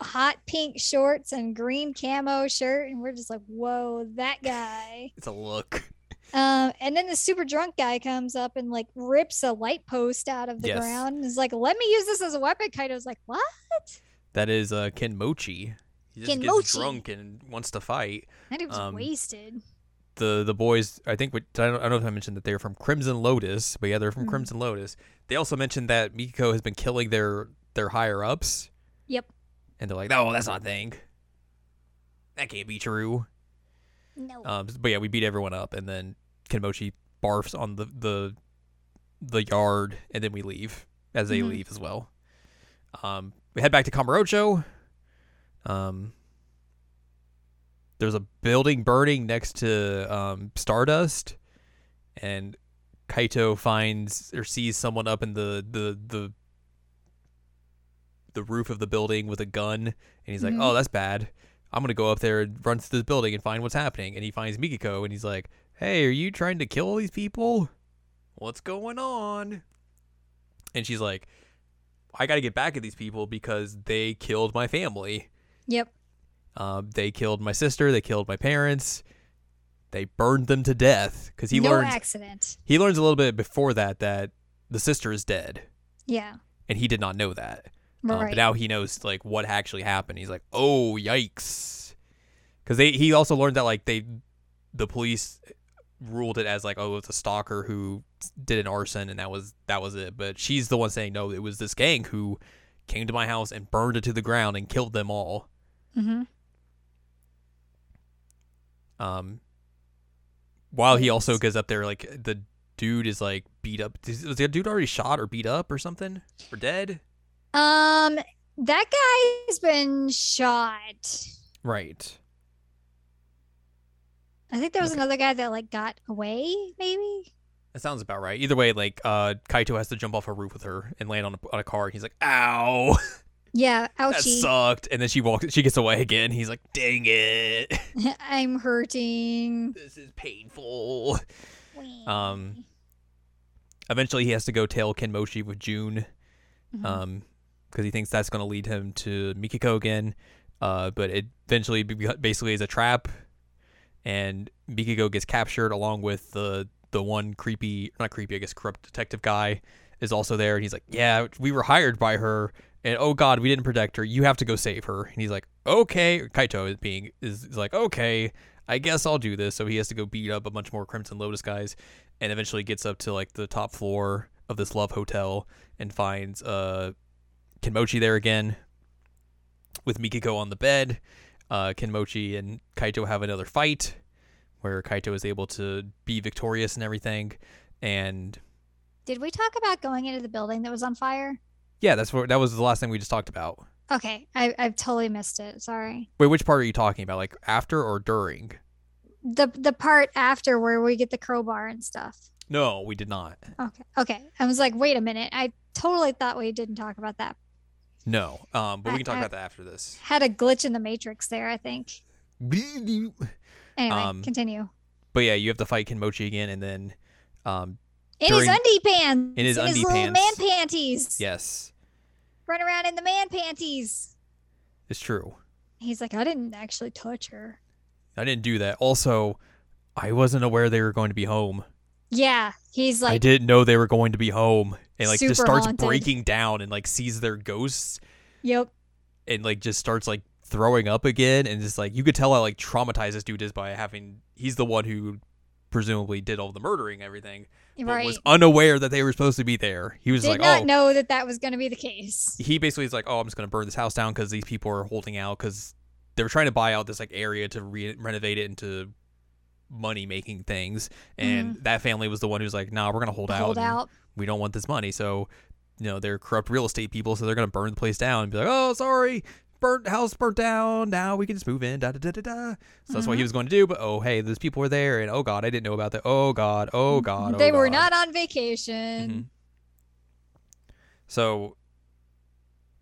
hot pink shorts and green camo shirt and we're just like whoa that guy *laughs* It's a look. Um, and then the super drunk guy comes up and like rips a light post out of the Yes. ground and is like, "Let me use this as a weapon." Kaito's like, "What?" That is uh, Kenmochi. He just gets Kenmochi. drunk and wants to fight. And he was Um, wasted. The the boys, I think, what- I don't, I don't know if I mentioned that they're from Crimson Lotus, but yeah, they're from Mhm. Crimson Lotus. They also mentioned that Mikiko has been killing their their higher ups, Yep. and they're like, "No, that's not a thing. That can't be true." No. Um, but yeah, we beat everyone up, and then Kenmochi barfs on the the the yard, and then we leave as they Mhm. leave as well. Um, we head back to Kamurocho. Um, there's a building burning next to um, Stardust, and Kaito finds or sees someone up in the the the the roof of the building with a gun, and he's like, Mhm. "Oh, that's bad. I'm gonna go up there and run through this building and find what's happening." And he finds Mikiko, and he's like, "Hey, are you trying to kill these people? What's going on?" And she's like, "I got to get back at these people because they killed my family. yep. Um, they killed my sister. They killed my parents. They burned them to death." Because he no learns accident. he learns a little bit before that that the sister is dead, Yeah. and he did not know that. Um, Right. but now he knows like what actually happened. He's like, "Oh, yikes!" Because they he also learned that like they the police ruled it as like, "Oh, it's a stalker who did an arson," and that was that was it. But she's the one saying, "No, it was this gang who came to my house and burned it to the ground and killed them all." hmm Um, while he also goes up there, like the dude is like beat up. Was the dude already shot or beat up or something or dead? Um, that guy's been shot. Right. I think there was Okay. another guy that like got away, maybe. That sounds about right. Either way, like uh, Kaito has to jump off a roof with her and land on a, on a car. And he's like, "Ow, *laughs* Yeah, that sucked." And then she walks. She gets away again. He's like, "Dang it, *laughs* *laughs* I'm hurting. this is painful." Um, Eventually, he has to go tell Kenmochi with June, Mhm. um, because he thinks that's going to lead him to Mikiko again. Uh, but it eventually basically is a trap, and Mikiko gets captured along with the the one creepy, not creepy, I guess corrupt detective guy is also there, and he's like, "Yeah, we were hired by her, and oh God, we didn't protect her. You have to go save her." And he's like, "Okay." Kaito is being is, is like, "Okay, I guess I'll do this." So he has to go beat up a bunch more Crimson Lotus guys, and eventually gets up to like the top floor of this love hotel and finds uh Kenmochi there again with Mikiko on the bed. Uh, Kenmochi and Kaito have another fight where Kaito is able to be victorious and everything. And Did we talk about going into the building that was on fire? Yeah, that's what that was the last thing we just talked about. Okay, I, I've totally missed it. Sorry. Wait, which part are you talking about? Like after or during? The the part after where we get the crowbar and stuff. No, we did not. Okay. Okay. I was like, wait a minute. I totally thought we didn't talk about that. No, um, but we can talk I- about that after this. Had a glitch in the matrix there, I think. Anyway, Um, continue. But yeah, you have to fight Kenmochi again, and then, um, In during- his undie pants. in his undie little pants. man panties. yes, Run around in the man panties. it's true. He's like, I didn't actually touch her. I didn't do that. Also, I wasn't aware they were going to be home. Yeah, he's like I didn't know they were going to be home, and like just starts haunted. breaking down and like sees their ghosts yep. and like just starts like throwing up again and just like you could tell how like traumatized this dude is by having he's the one who presumably did all the murdering and everything Right. was unaware that they were supposed to be there he was Did like not oh know that that was going to be the case. he basically is like oh i'm just gonna burn this house down because these people are holding out because they were trying to buy out this like area to re- renovate it into money making things and that family was the one who's like nah we're hold, Mm-hmm. Hold out, out. we don't want this money so you know they're corrupt real estate people so they're gonna burn the place down and be like oh sorry burnt house burnt down now we can just move in da da da da da so that's what Mm-hmm. he was going to do but oh hey those people were there and oh god i didn't know about that oh god oh god oh, they were not on vacation. Mhm. So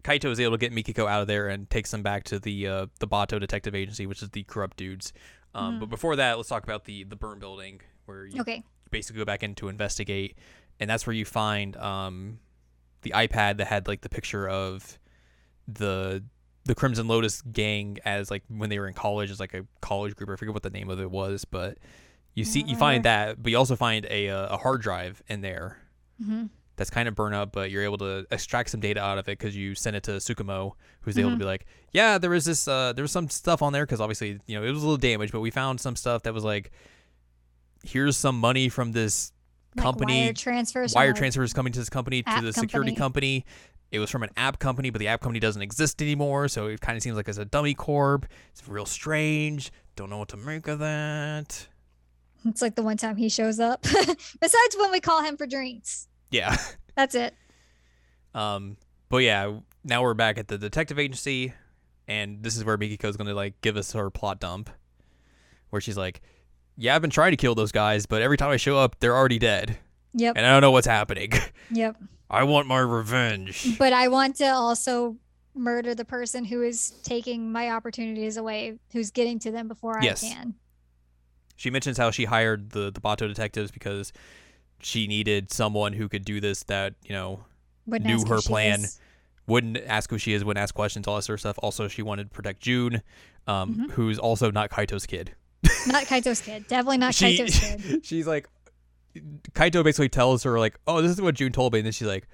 Kaito is able to get Mikiko out of there and takes them back to the uh, the Bato Detective Agency, which is the corrupt dudes. Um, But before that, let's talk about the the burn building where you Okay. basically go back in to investigate, and that's where you find um, the iPad that had like the picture of the the Crimson Lotus gang as like when they were in college as like a college group. I forget what the name of it was, but you see you find that, but you also find a uh, a hard drive in there hmm that's kind of burnt up, but you're able to extract some data out of it because you send it to Tsukumo, who's able to be like, yeah, there was this, uh, there was some stuff on there because obviously, you know, it was a little damaged, but we found some stuff that was like, here's some money from this Like company, wire transfers. wire transfers coming to this company to the security company. It was from an app company, but the app company doesn't exist anymore, so it kind of seems like it's a dummy corp. It's real strange. Don't know what to make of that. It's like the one time he shows up. *laughs* Besides when we call him for drinks. Yeah. *laughs* That's it. Um, but yeah, now we're back at the detective agency, and this is where Mikiko's gonna like give us her plot dump, where she's like, "Yeah, I've been trying to kill those guys, but every time I show up, they're already dead, Yep. and I don't know what's happening. *laughs* Yep. I want my revenge." But I want to also murder the person who is taking my opportunities away, who's getting to them before Yes. I can. She mentions how she hired the the Bato detectives because she needed someone who could do this that you know Wouldn't Knew her plan. is. wouldn't ask who she is, wouldn't ask questions, all that sort of stuff. Also, she wanted to protect June, um, Mm-hmm. who's also not Kaito's kid. Not Kaito's kid. Definitely not *laughs* she, Kaito's kid. *laughs* she's like, Kaito basically tells her like, "Oh, this is what June told me," and then she's like,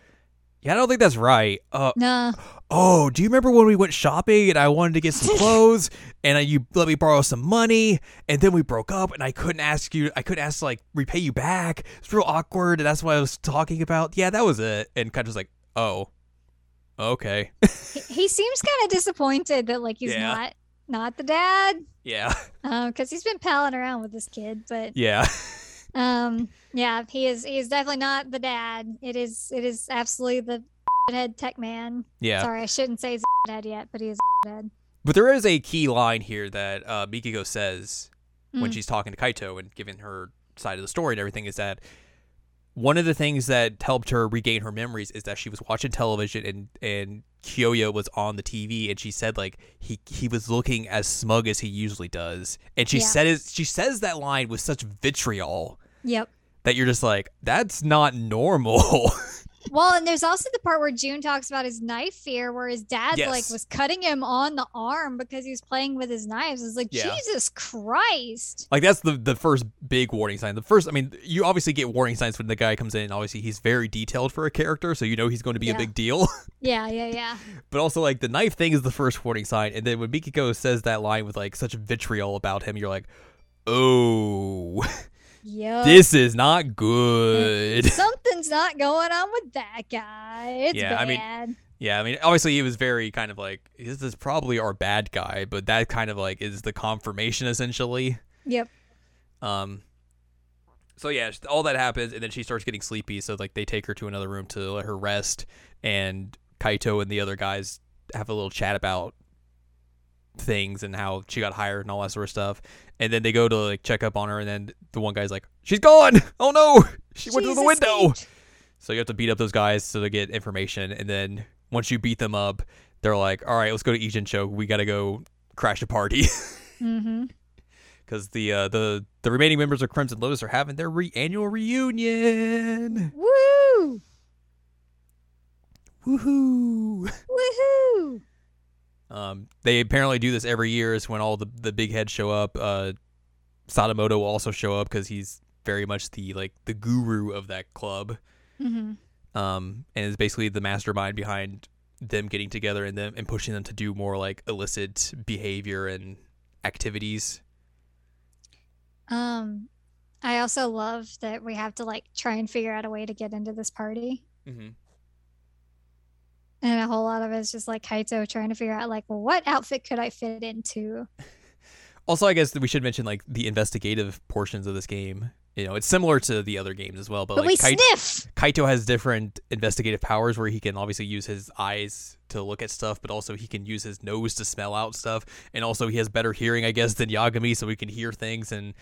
"Yeah, I don't think that's right." Uh, Nah. oh, do you remember when we went shopping and I wanted to get some *laughs* clothes and uh, you let me borrow some money and then we broke up and I couldn't ask you, I couldn't ask to, like repay you back. It's real awkward, and that's what I was talking about. Yeah, that was it. And Kaito's like, "Oh, okay, He, he seems kind of disappointed that like he's Yeah. not not the dad. yeah, Um, because he's been palling around with this kid, but yeah." um, yeah, he is he is definitely not the dad. It is it is absolutely the *laughs* head tech man. Yeah. Sorry, I shouldn't say he's a *laughs* head yet, but he is a *laughs* head. But there is a key line here that uh, Mikiko says when Mm. she's talking to Kaito and giving her side of the story and everything is that one of the things that helped her regain her memories is that she was watching television and and Kyoya was on the TV and she said like he he was looking as smug as he usually does and she Yeah. said it, she says that line with such vitriol Yep. That you're just like that's not normal. *laughs* Well, and there's also the part where June talks about his knife fear, where his dad like was cutting him on the arm because he was playing with his knives. It's like Yeah. Jesus Christ. Like that's the the first big warning sign. The first, I mean, you obviously get warning signs when the guy comes in. and Obviously, he's very detailed for a character, so you know he's going to be a big deal. *laughs* Yeah, yeah, yeah. but also, like the knife thing is the first warning sign, and then when Mikiko says that line with like such vitriol about him, you're like, oh, *laughs* Yep. this is not good. *laughs* Something's not going on with that guy. It's Yeah, I mean- yeah, I mean, obviously, he was very kind of like this is probably our bad guy, but that kind of like is the confirmation essentially. yep. Um. So yeah, all that happens, and then she starts getting sleepy. So like they take her to another room to let her rest, and Kaito and the other guys have a little chat about things and how she got hired and all that sort of stuff. And then they go to like check up on her, and then the one guy's like, "She's gone! *laughs* Oh no, *laughs* she went through the window." escaped. So you have to beat up those guys so to get information, and then once you beat them up, they're like, "All right, let's go to Ijincho. We got to go crash a party." *laughs* Mm-hmm. because the uh, the the remaining members of Crimson Lotus are having their re- annual reunion. Woo! Woohoo! Woohoo! Um, they apparently do this every year. Is when all the the big heads show up. Uh, Sadamoto will also show up because he's very much the like the guru of that club. hmm Um, and is basically the mastermind behind them getting together and them and pushing them to do more like illicit behavior and activities. Um, I also love that we have to like try and figure out a way to get into this party. Mm-hmm. And a whole lot of it is just like Kaito trying to figure out like, well, what outfit could I fit into? *laughs* Also, I guess that we should mention like the investigative portions of this game. You know, it's similar to the other games as well, but, But, like we Kai- sniff. Kaito has different investigative powers where he can obviously use his eyes to look at stuff, but also he can use his nose to smell out stuff, and also he has better hearing, I guess, than Yagami, so he can hear things and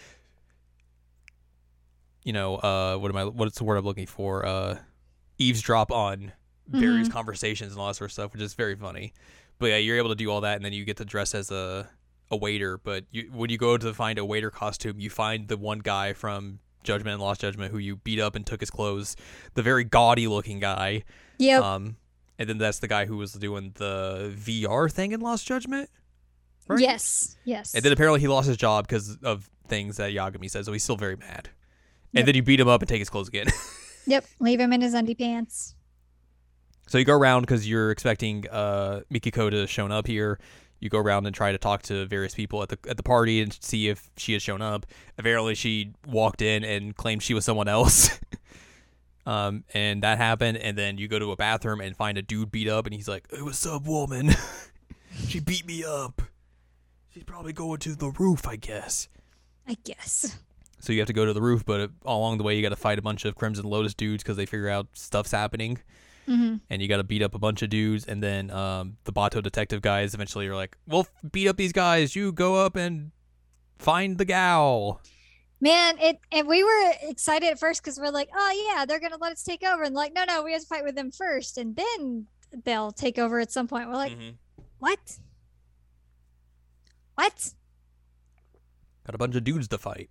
you know, uh, what am I? What's the word I'm looking for? Uh, eavesdrop on various conversations and all that sort of stuff, which is very funny. But yeah, you're able to do all that, and then you get to dress as a a waiter. But you, when you go to find a waiter costume, you find the one guy from Judgment and Lost Judgment who you beat up and took his clothes, the very gaudy looking guy. Yep. Um, and then that's the guy who was doing the VR thing in Lost Judgment. right? Yes. Yes. And then apparently he lost his job because of things that Yagami says, so he's still very mad. And then you beat him up and take his clothes again. *laughs* yep. Leave him in his undie pants. So you go around because you're expecting uh, Mikiko to shown up here. You go around and try to talk to various people at the at the party and see if she has shown up. Apparently, she walked in and claimed she was someone else. *laughs* um, and that happened. And then you go to a bathroom and find a dude beat up, and he's like, "It was up, woman? *laughs* she beat me up. She's probably going to the roof, I guess." I guess. So you have to go to the roof, but along the way you got to fight a bunch of Crimson Lotus dudes because they figure out stuff's happening hmm and you got to beat up a bunch of dudes, and then um, the Bato detective guys eventually are like, "We'll beat up these guys. You go up and find the gal." Man, it and we were excited at first because we're like, oh yeah, they're gonna let us take over, and like, no, no, we have to fight with them first, and then they'll take over at some point. We're like, Mhm. what? What? Got a bunch of dudes to fight.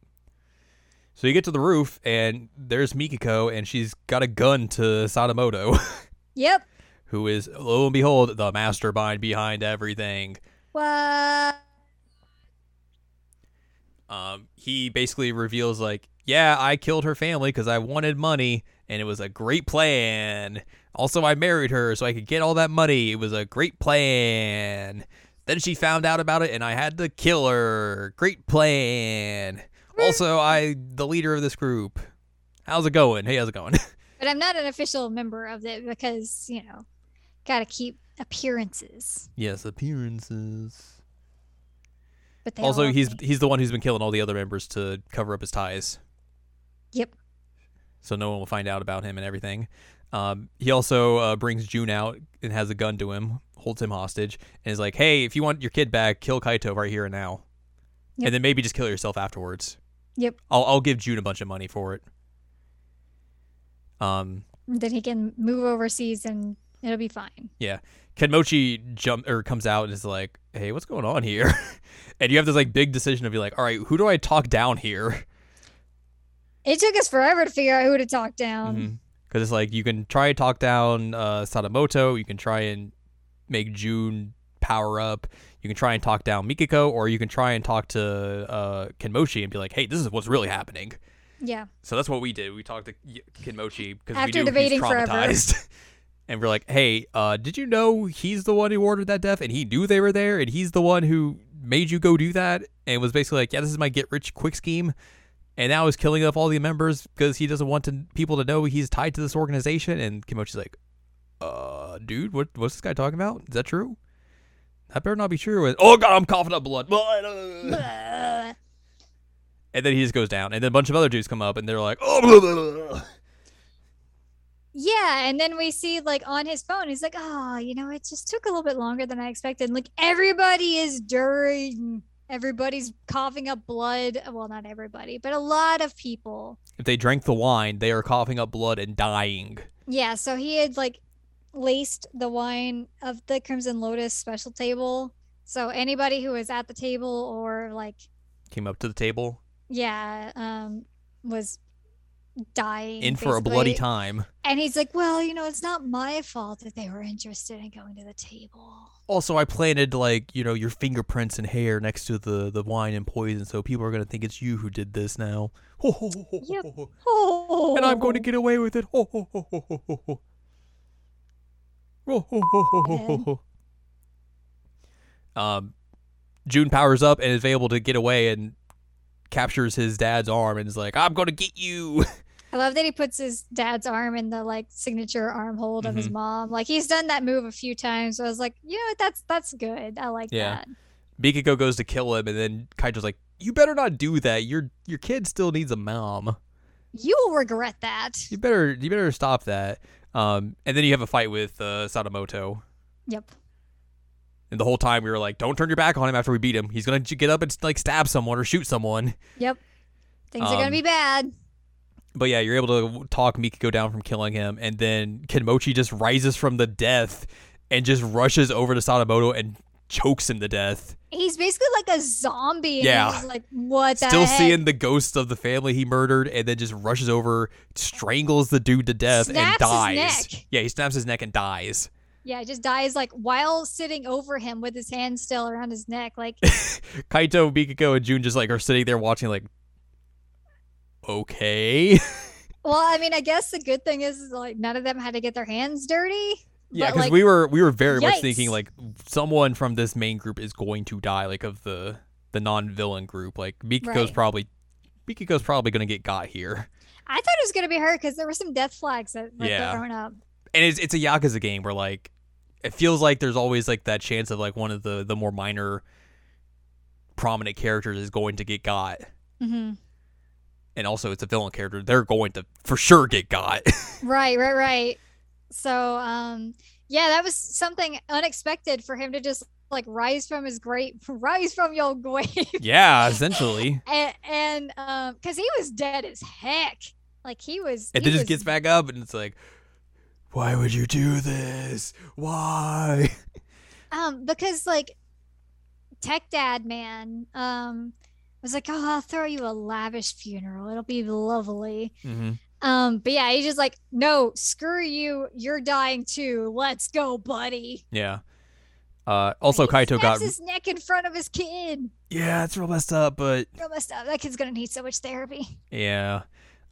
So you get to the roof, and there's Mikiko, and she's got a gun to Sadamoto, *laughs* Yep. who is lo and behold the mastermind behind everything. What? um, he basically reveals like, yeah, I killed her family because I wanted money, and it was a great plan. Also, I married her so I could get all that money. It was a great plan. Then she found out about it, and I had to kill her. Great plan. *laughs* Also, I the leader of this group. How's it going? Hey, how's it going? *laughs* But I'm not an official member of it because you know, gotta keep appearances. yes, appearances. But they Also, he's he's the one who's been killing all the other members to cover up his ties. Yep. so no one will find out about him and everything. Um, he also uh, brings June out and has a gun to him, holds him hostage, and is like, "Hey, if you want your kid back, kill Kaito right here and now, Yep. and then maybe just kill yourself afterwards. Yep. I'll I'll give June a bunch of money for it." Um, Then he can move overseas and it'll be fine. Yeah. Kenmochi jump or comes out and is like, "Hey, what's going on here?" *laughs* and you have this like big decision of be like, "All right, who do I talk down here?" It took us forever to figure out who to talk down. Because it's like you can try to talk down uh, Sadamoto, you can try and make June power up, you can try and talk down Mikiko, or you can try and talk to uh, Kenmochi and be like, "Hey, this is what's really happening." Yeah. So that's what we did. We talked to Kenmochi because we After knew debating he's forever. *laughs* and we're like, "Hey, uh, did you know he's the one who ordered that death, and he knew they were there, and he's the one who made you go do that?" And was basically like, "Yeah, this is my get rich quick scheme." And now he's killing off all the members because he doesn't want to, people to know he's tied to this organization. And Kimochi's like, "Uh, dude, what what's this guy talking about? Is that true? That better not be true." And, oh God, I'm coughing up blood. *laughs* And then he just goes down, and then a bunch of other dudes come up, and they're like, "Oh." Blah, *laughs* blah, blah. Yeah, and then we see like on his phone, he's like, "Oh, you know, it just took a little bit longer than I expected." And, like everybody is during, everybody's coughing up blood. Well, not everybody, but a lot of people. If they drank the wine, they are coughing up blood and dying. Yeah, so he had like laced the wine of the Crimson Lotus special table. So anybody who was at the table or like came up to the table yeah, um, was dying in for a bloody time. And he's like, "Well, you know, it's not my fault that they were interested in going to the table." Also, I planted like you know your fingerprints and hair next to the the wine and poison, so people are gonna think it's you who did this now. *laughs* Yep. Oh, And I'm going to get away with it. *laughs* Um, June powers up and is able to get away and captures his dad's arm and is like, "I'm going to get you." I love that he puts his dad's arm in the like signature arm hold of his Mhm. mom. Like he's done that move a few times. So I was like, you know what? That's that's good. I like Yeah. that. Mikiko goes to kill him, and then Kaito's like, "You better not do that. Your your kid still needs a mom. You will regret that. You better you better stop that." Um, and then you have a fight with uh, Sadamoto, Yep. and the whole time we were like, "Don't turn your back on him after we beat him. He's gonna get up and like stab someone or shoot someone." Yep. Things are gonna Um, be bad. But yeah, you're able to talk Mikiko down from killing him, and then Kenmochi just rises from the death and just rushes over to Sadamoto and chokes him to death. He's basically like a zombie. And Yeah. He's like, what the Still heck? seeing the ghosts of the family he murdered, and then just rushes over, strangles the dude to death, and Snaps his dies. neck. Yeah, he snaps his neck and dies. Yeah, he just dies like while sitting over him with his hand still around his neck. Like, *laughs* Kaito, Mikiko, and Jun just like are sitting there watching, like, okay. *laughs* well, I mean, I guess the good thing is, is like none of them had to get their hands dirty. Yeah, because like, we were we were very much thinking like someone from this main group is going to die, like of the the non villain group. Like Mikiko's Right. probably Mikiko's probably gonna get got here, I thought it was gonna be her because there were some death flags that like Yeah. thrown up. and it's it's a Yakuza game where like it feels like there's always like that chance of like one of the the more minor prominent characters is going to get got, hmm and also it's a villain character. They're going to for sure get got. *laughs* Right, right, right. So, um, yeah, that was something unexpected for him to just like rise from his great, *laughs* rise from your grave, yeah, essentially. *laughs* and, and um, because he was dead as heck. Like he was, And he then just gets back up, and it's like, why would you do this? Why? *laughs* Um, because like Tech Dad man, um, was like, oh, I'll throw you a lavish funeral. It'll be lovely. Mm-hmm. Um, but yeah, he's just like, no, screw you. You're dying too. Let's go, buddy. Yeah. Uh, also, Kaito got his neck in front of his kid. yeah, it's real messed up, but Real messed up. That kid's gonna need so much therapy. yeah.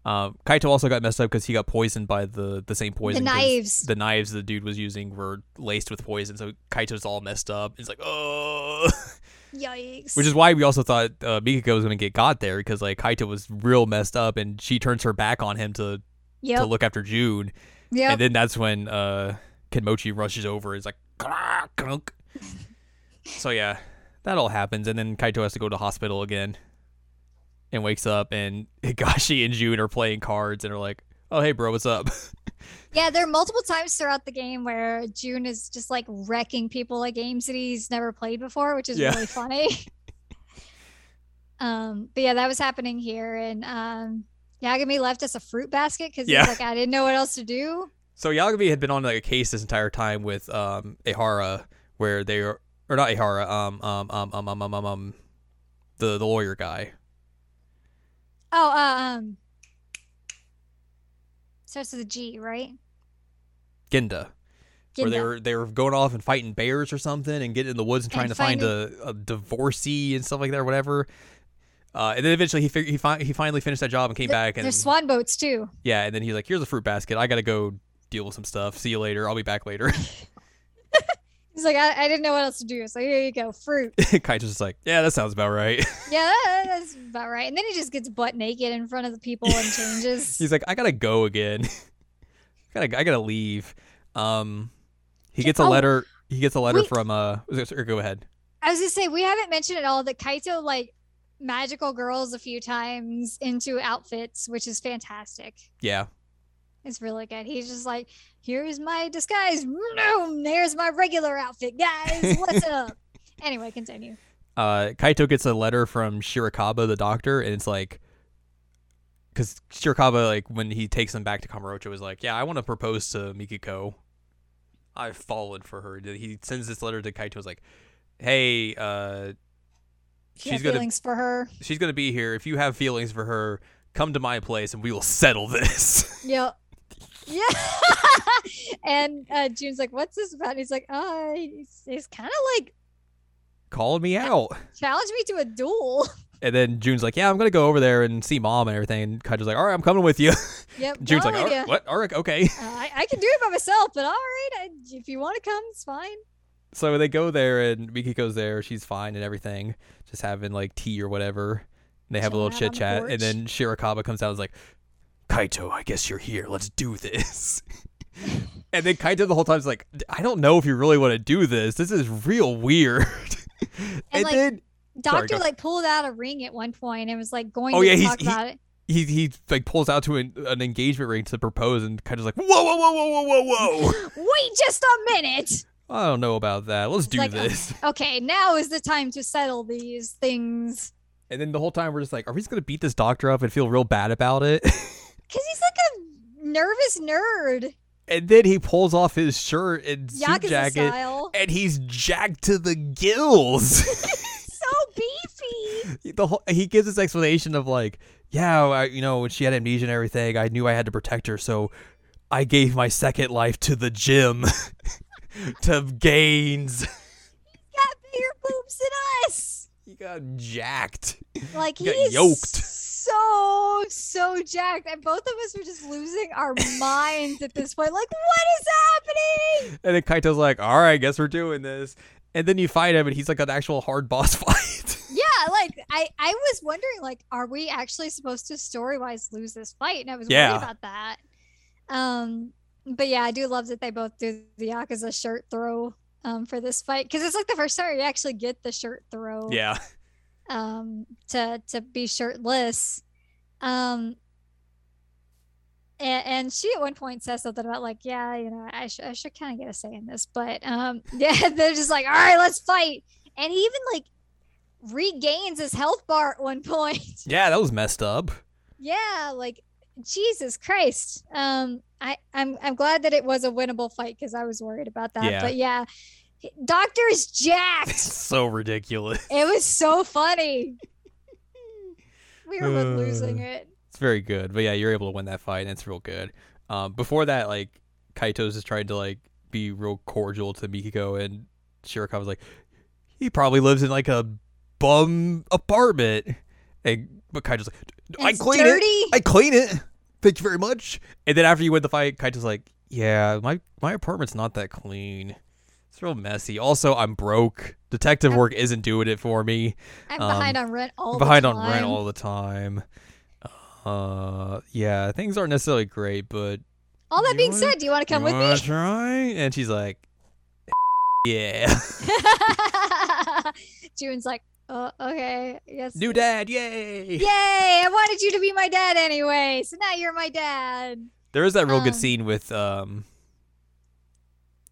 Um, Kaito also got messed up because he got poisoned by the the same poison. The knives. The knives the dude was using were laced with poison, so Kaito's all messed up. He's like, oh, *laughs* Yikes. which is why we also thought uh, Mikiko was gonna get got there because like Kaito was real messed up, and she turns her back on him to to look after June, Yep. and then that's when uh Kenmochi rushes over. Is like, "Krak, so yeah, that all happens, and then Kaito has to go to hospital again, and wakes up, and *laughs* Higashi and June are playing cards, and are like, "Oh hey, bro, what's up?" *laughs* yeah, there are multiple times throughout the game where June is just like wrecking people at games that he's never played before, which is Yeah. really funny. *laughs* um, but yeah, that was happening here, and um, Yagami left us a fruit basket because Yeah. he's like, I didn't know what else to do. so Yagami had been on like a case this entire time with um Ehara, where they are, or not Ehara, um um um um um um um, um the the lawyer guy. Oh, uh, um, starts with a G, right? Genda. where they were they were going off and fighting bears or something and getting in the woods and trying And to find a, a divorcee and stuff like that or whatever. Uh, and then eventually he fig- he, fi- he finally finished that job and came Th- back and There's swan boats too. yeah and then he's like here's a fruit basket I gotta go deal with some stuff see you later I'll be back later. *laughs* He's like, I, I didn't know what else to do, so here you go, fruit. *laughs* Kaito's just like yeah that sounds about right. *laughs* yeah, that, that's about right. And then he just gets butt naked in front of the people and changes. *laughs* he's like I gotta go again. I gotta I gotta leave. Um, he gets a Oh, letter. He gets a letter wait. from uh. Go ahead. I was gonna say we haven't mentioned at all that Kaito like magical girls a few times into outfits, which is fantastic. Yeah. It's really good. He's just like, here's my disguise. Boom, there's my regular outfit, guys. What's *laughs* up? Anyway, continue. uh, Kaito gets a letter from Shirakawa, the doctor, and it's like, because Shirakawa, like, when he takes him back to Kamurocho, is like, yeah, I want to propose to Mikiko. I've fallen for her. He sends this letter to Kaito. Is like, hey, uh, She's gonna- feelings for her. She's gonna be here. If you have feelings for her, come to my place and we will settle this. *laughs* Yep. Yeah. *laughs* and uh, June's like, "What's this about?" And he's like, "Uh, he's, he's kind of like Calling me out. *laughs* challenged me to a duel." *laughs* And then June's like, "Yeah, I'm gonna go over there and see mom and everything." And Kaito's like, "All right, I'm coming with you." yep. June's like, "All right, "What? All right, okay." Uh, I, I can do it by myself, but all right, I, if you want to come, it's fine. So they go there and Mikiko's there. She's fine and everything, just having like tea or whatever. And they have a little chit chat, and then Shirakawa comes out and is like, "Kaito, I guess you're here. Let's do this." *laughs* and then Kaito the whole time is like, "I don't know if you really want to do this. This is real weird." *laughs* and like, then Doctor go- like pulled out a ring at one point and was like going Oh, to yeah, he's- talk he- it. he he like pulls out to an, an engagement ring to propose, and Kaito's like, "Whoa, whoa, whoa, whoa, whoa, whoa, whoa!" *laughs* Wait just a minute. I don't know about that. Let's do like, this. Oh, okay, now is the time to settle these things. And then the whole time we're just like, are we just gonna beat this doctor up and feel real bad about it? Cause he's like a nervous nerd, and then he pulls off his shirt and suit jacket, style. and he's jacked to the gills. *laughs* *laughs* so beefy. the whole, he gives this explanation of like, yeah, I, you know, when she had amnesia and everything, I knew I had to protect her, so I gave my second life to the gym, *laughs* to gains. You got bigger boobs than us. He got jacked. Like He got he's yoked. So so jacked, and both of us were just losing our minds at this point. Like, what is happening? And then Kaito's like, all right, guess we're doing this. And then you fight him, and he's like an actual hard boss *laughs* fight. Yeah, like I I was wondering, like, are we actually supposed to story wise lose this fight? And I was Yeah. worried about that. Um, but yeah, I do love that they both do the Yakuza shirt throw um for this fight because it's like the first time you actually get the shirt throw. yeah. Um to to be shirtless. Um and, and she at one point says something about like yeah you know i, sh- I should kind of get a say in this but um *laughs* yeah they're just like all right let's fight. And he even like regains his health bar at one *laughs* point. Yeah, that was messed up. yeah like jesus christ. Um i i'm i'm glad that it was a winnable fight because i was worried about that Yeah. but yeah doctor is jacked so ridiculous. it was so funny. We were Uh. losing it. It's very good. But yeah, you're able to win that fight, and it's real good. Um, before that, like Kaito's just trying to like be real cordial to Mikiko, and Shirakawa's like, he probably lives in like a bum apartment. And but Kaito's like, I It's clean dirty. it. I clean it. Thank you very much. And then after you win the fight, Kaito's like, yeah, my my apartment's not that clean. It's real messy. Also, I'm broke. Detective I'm- work isn't doing it for me. I'm um, behind on rent all behind on rent all the time. Uh, yeah, things aren't necessarily great, but All that being wanna- said, do you want to come with me? Try? And she's like, *laughs* yeah, *laughs* June's like, oh, okay, yes. new dad, yay! Yay! I wanted you to be my dad anyway, so now you're my dad. There is that real good Um, scene with um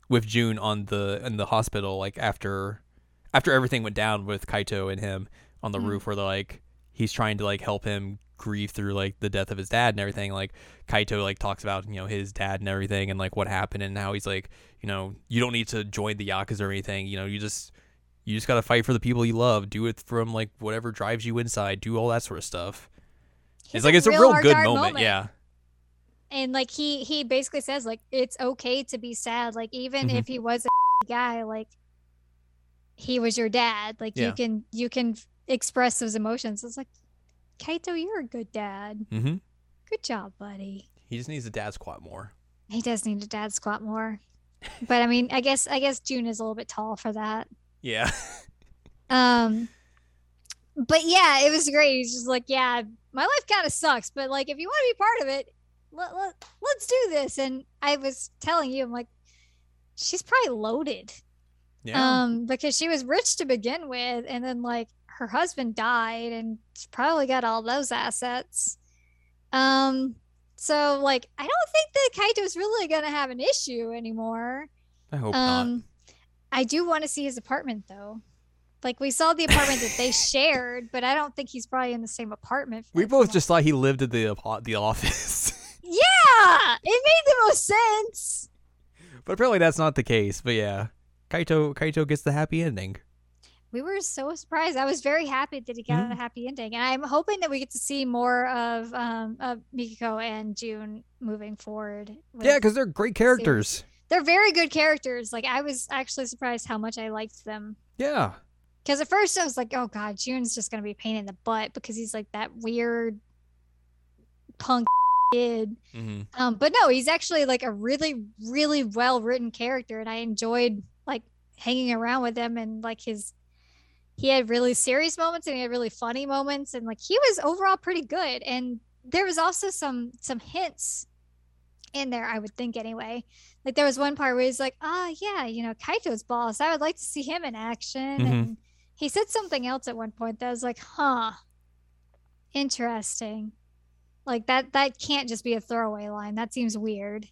with June on the in the hospital, like after after everything went down with Kaito and him on the Mhm. roof, where they're like he's trying to like help him grieve through like the death of his dad and everything. Like Kaito like talks about you know his dad and everything and like what happened and how he's like you know you don't need to join the yakuza or anything. You know you just you just gotta fight for the people you love. Do it from like whatever drives you inside. Do all that sort of stuff. He's it's like it's a real good guard moment. Yeah. And like he he basically says like it's okay to be sad like even Mhm. if he was a *laughs* guy like he was your dad like Yeah. you can you can f- express those emotions it's like kaito you're a good dad Mm-hmm. good job buddy He just needs a dad squat more. he does need a dad squat more but i mean i guess i guess june is a little bit tall for that Yeah. um but yeah it was great he's just like yeah my life kind of sucks but like if you want to be part of it let, let, let's do this and i was telling you i'm like she's probably loaded Yeah. um because she was rich to begin with and then like her husband died and she probably got all those assets um so like i don't think that kaito's really gonna have an issue anymore I hope not. um, I do want to see his apartment though. Like we saw the apartment that they *laughs* shared, but I don't think he's probably in the same apartment. We both just thought he lived at the the office, yeah, it made the most sense. but apparently that's not the case. But yeah, Kaito Kaito gets the happy ending. we were so surprised. I was very happy that he got Mhm. a happy ending, and I'm hoping that we get to see more of um of Mikiko and June moving forward. Yeah, because they're great characters. they're very good characters. Like I was actually surprised how much I liked them. Yeah. Because at first I was like, oh god, June's just gonna be a pain in the butt because he's like that weird punk kid. hmm Um, but no, he's actually like a really, really well written character, and I enjoyed like hanging around with him and like his. He had really serious moments and he had really funny moments, and like he was overall pretty good. And there was also some some hints in there, I would think anyway. Like there was one part where he's like, "Ah, yeah, you know, Kaito's boss. I would like to see him in action." Mhm. And he said something else at one point that was like, "Huh, interesting." Like that that can't just be a throwaway line. That seems weird.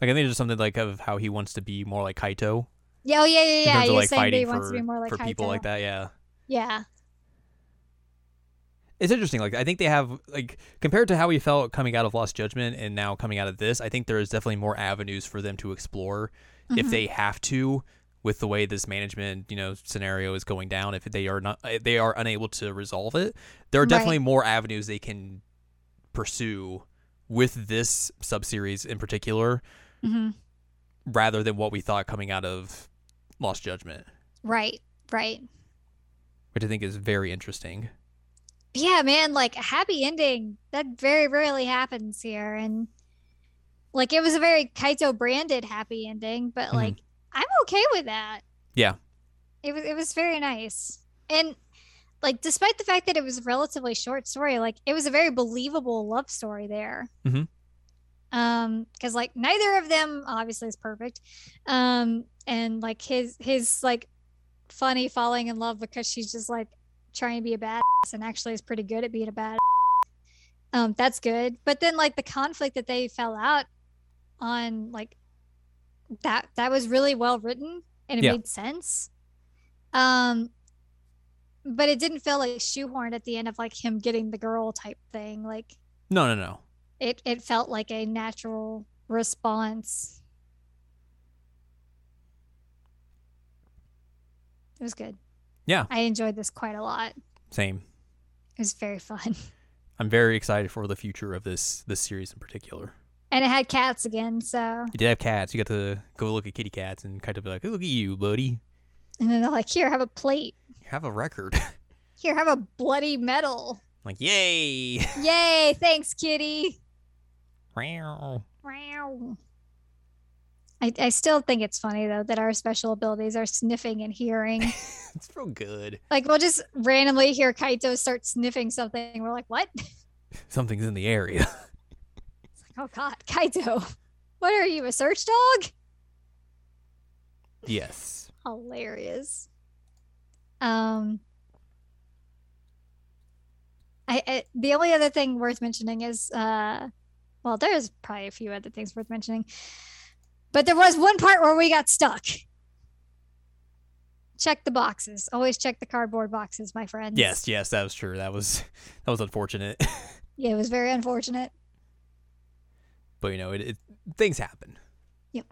Like I think it's just something like of how he wants to be more like Kaito Yeah, oh yeah, yeah, yeah. terms of You're like saying that he fighting wants for, to be more like for people like that. Yeah. Yeah. It's interesting. Like I think they have like compared to how we felt coming out of Lost Judgment and now coming out of this, I think there is definitely more avenues for them to explore if Mhm. they have to with the way this management you know scenario is going down if they are not they are unable to resolve it there are Right. definitely more avenues they can pursue with this subseries in particular hmm rather than what we thought coming out of lost judgment Right. Right. which i think is very interesting Yeah, man. Like a happy ending that very rarely happens here, and like it was a very Kaito branded happy ending, but Mhm. like I'm okay with that. Yeah. It was it was very nice, and like despite the fact that it was a relatively short story, like it was a very believable love story there. Mhm. Um, because like neither of them obviously is perfect, um, and like his his like funny falling in love because she's just like trying to be a badass and actually is pretty good at being a bad. *laughs* Um, that's good. But then like the conflict that they fell out on, like that that was really well written and it Yeah. made sense. Um, but it didn't feel like shoehorned at the end of like him getting the girl type thing. Like no no no it it felt like a natural response. It was good. Yeah. I enjoyed this quite a lot. same It was very fun. *laughs* i'm very excited for the future of this this series in particular And it had cats again, so you did have cats you got to go look at kitty cats and kind of be like look at you buddy and then they're like, Here, have a plate. you have a record *laughs* Here, have a bloody medal. like yay *laughs* Yay, thanks, kitty. Meow. Meow. I, I still think it's funny though that our special abilities are sniffing and hearing. *laughs* it's real good like we'll just randomly hear Kaito start sniffing something. We're like, what? something's in the area *laughs* Oh God, Kaito, *laughs* what are you, a search dog? yes Hilarious. Um, I, I the only other thing worth mentioning is, uh, well, there's probably a few other things worth mentioning, but there was one part where we got stuck. Check the boxes. Always check the cardboard boxes, my friends. Yes, yes, that was true. That was *laughs* that was unfortunate, Yeah, it was very unfortunate. But you know, it, it things happen. Yep.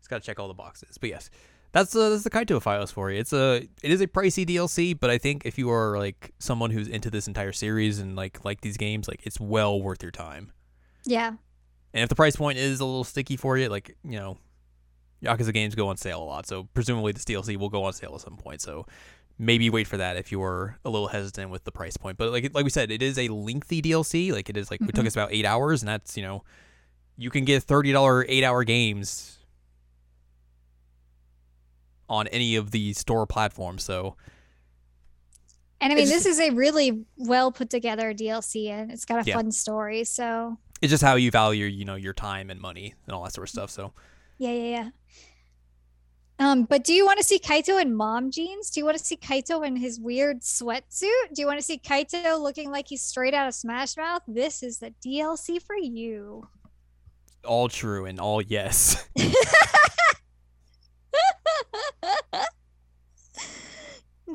Just gotta check all the boxes. But yes, that's uh, that's the Kaito files for you. It's a it is a pricey DLC, but I think if you are like someone who's into this entire series and like like these games, like it's well worth your time. Yeah. And if the price point is a little sticky for you, like you know, Yakuza games go on sale a lot, so presumably this DLC will go on sale at some point. So maybe wait for that if you're a little hesitant with the price point. But like like we said, it is a lengthy DLC. Like it is like it took Mhm. us about eight hours, and that's you know, you can get thirty dollar eight hour games on any of the store platforms. So And I mean, this is a really well put together DLC and it's got a Yeah. fun story. So, it's just how you value you know your time and money and all that sort of stuff. So yeah, yeah, yeah. Um, but do you want to see Kaito in mom jeans? Do you want to see Kaito in his weird sweatsuit? Do you want to see Kaito looking like he's straight out of Smash Mouth? This is the DLC for you. All true and all yes. *laughs*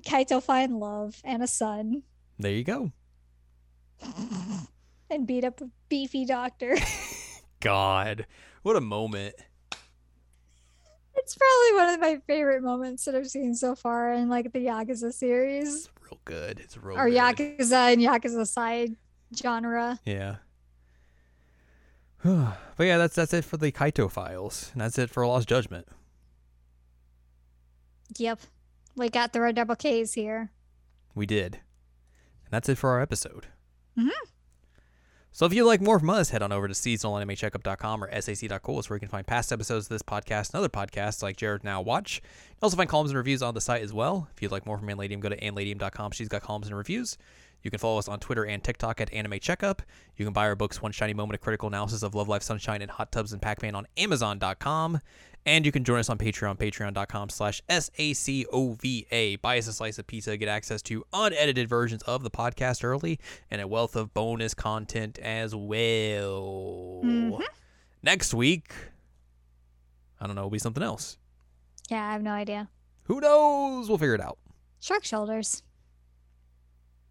Kaito find love and a son there you go. *laughs* and beat up a beefy doctor. *laughs* God, what a moment. It's probably one of my favorite moments that I've seen so far in like the Yakuza series. It's real good. It's real or good. Yakuza and Yakuza side genre. Yeah. *sighs* but yeah, that's that's it for the Kaito files. And that's it for Lost Judgment. Yep. We got the red double K's here. We did. And that's it for our episode. Mhm. So if you'd like more from us, head on over to seasonalanimecheckup.com or sac.cool. It's where you can find past episodes of this podcast and other podcasts like Jared Now Watch. You also find columns and reviews on the site as well. If you'd like more from Anladium, go to anladium.com. She's got columns and reviews. You can follow us on Twitter and TikTok at Anime Checkup. You can buy our books, One Shiny Moment, A Critical Analysis of Love, Live, Sunshine, and Hot Tubs and Pac-Man on Amazon.com. And you can join us on Patreon, patreon.com slash S-A-C-O-V-A. Buy us a slice of pizza, get access to unedited versions of the podcast early, and a wealth of bonus content as well. Mhm. Next week, I don't know, it'll be something else. Yeah, I have no idea. Who knows? We'll figure it out. Shark shoulders.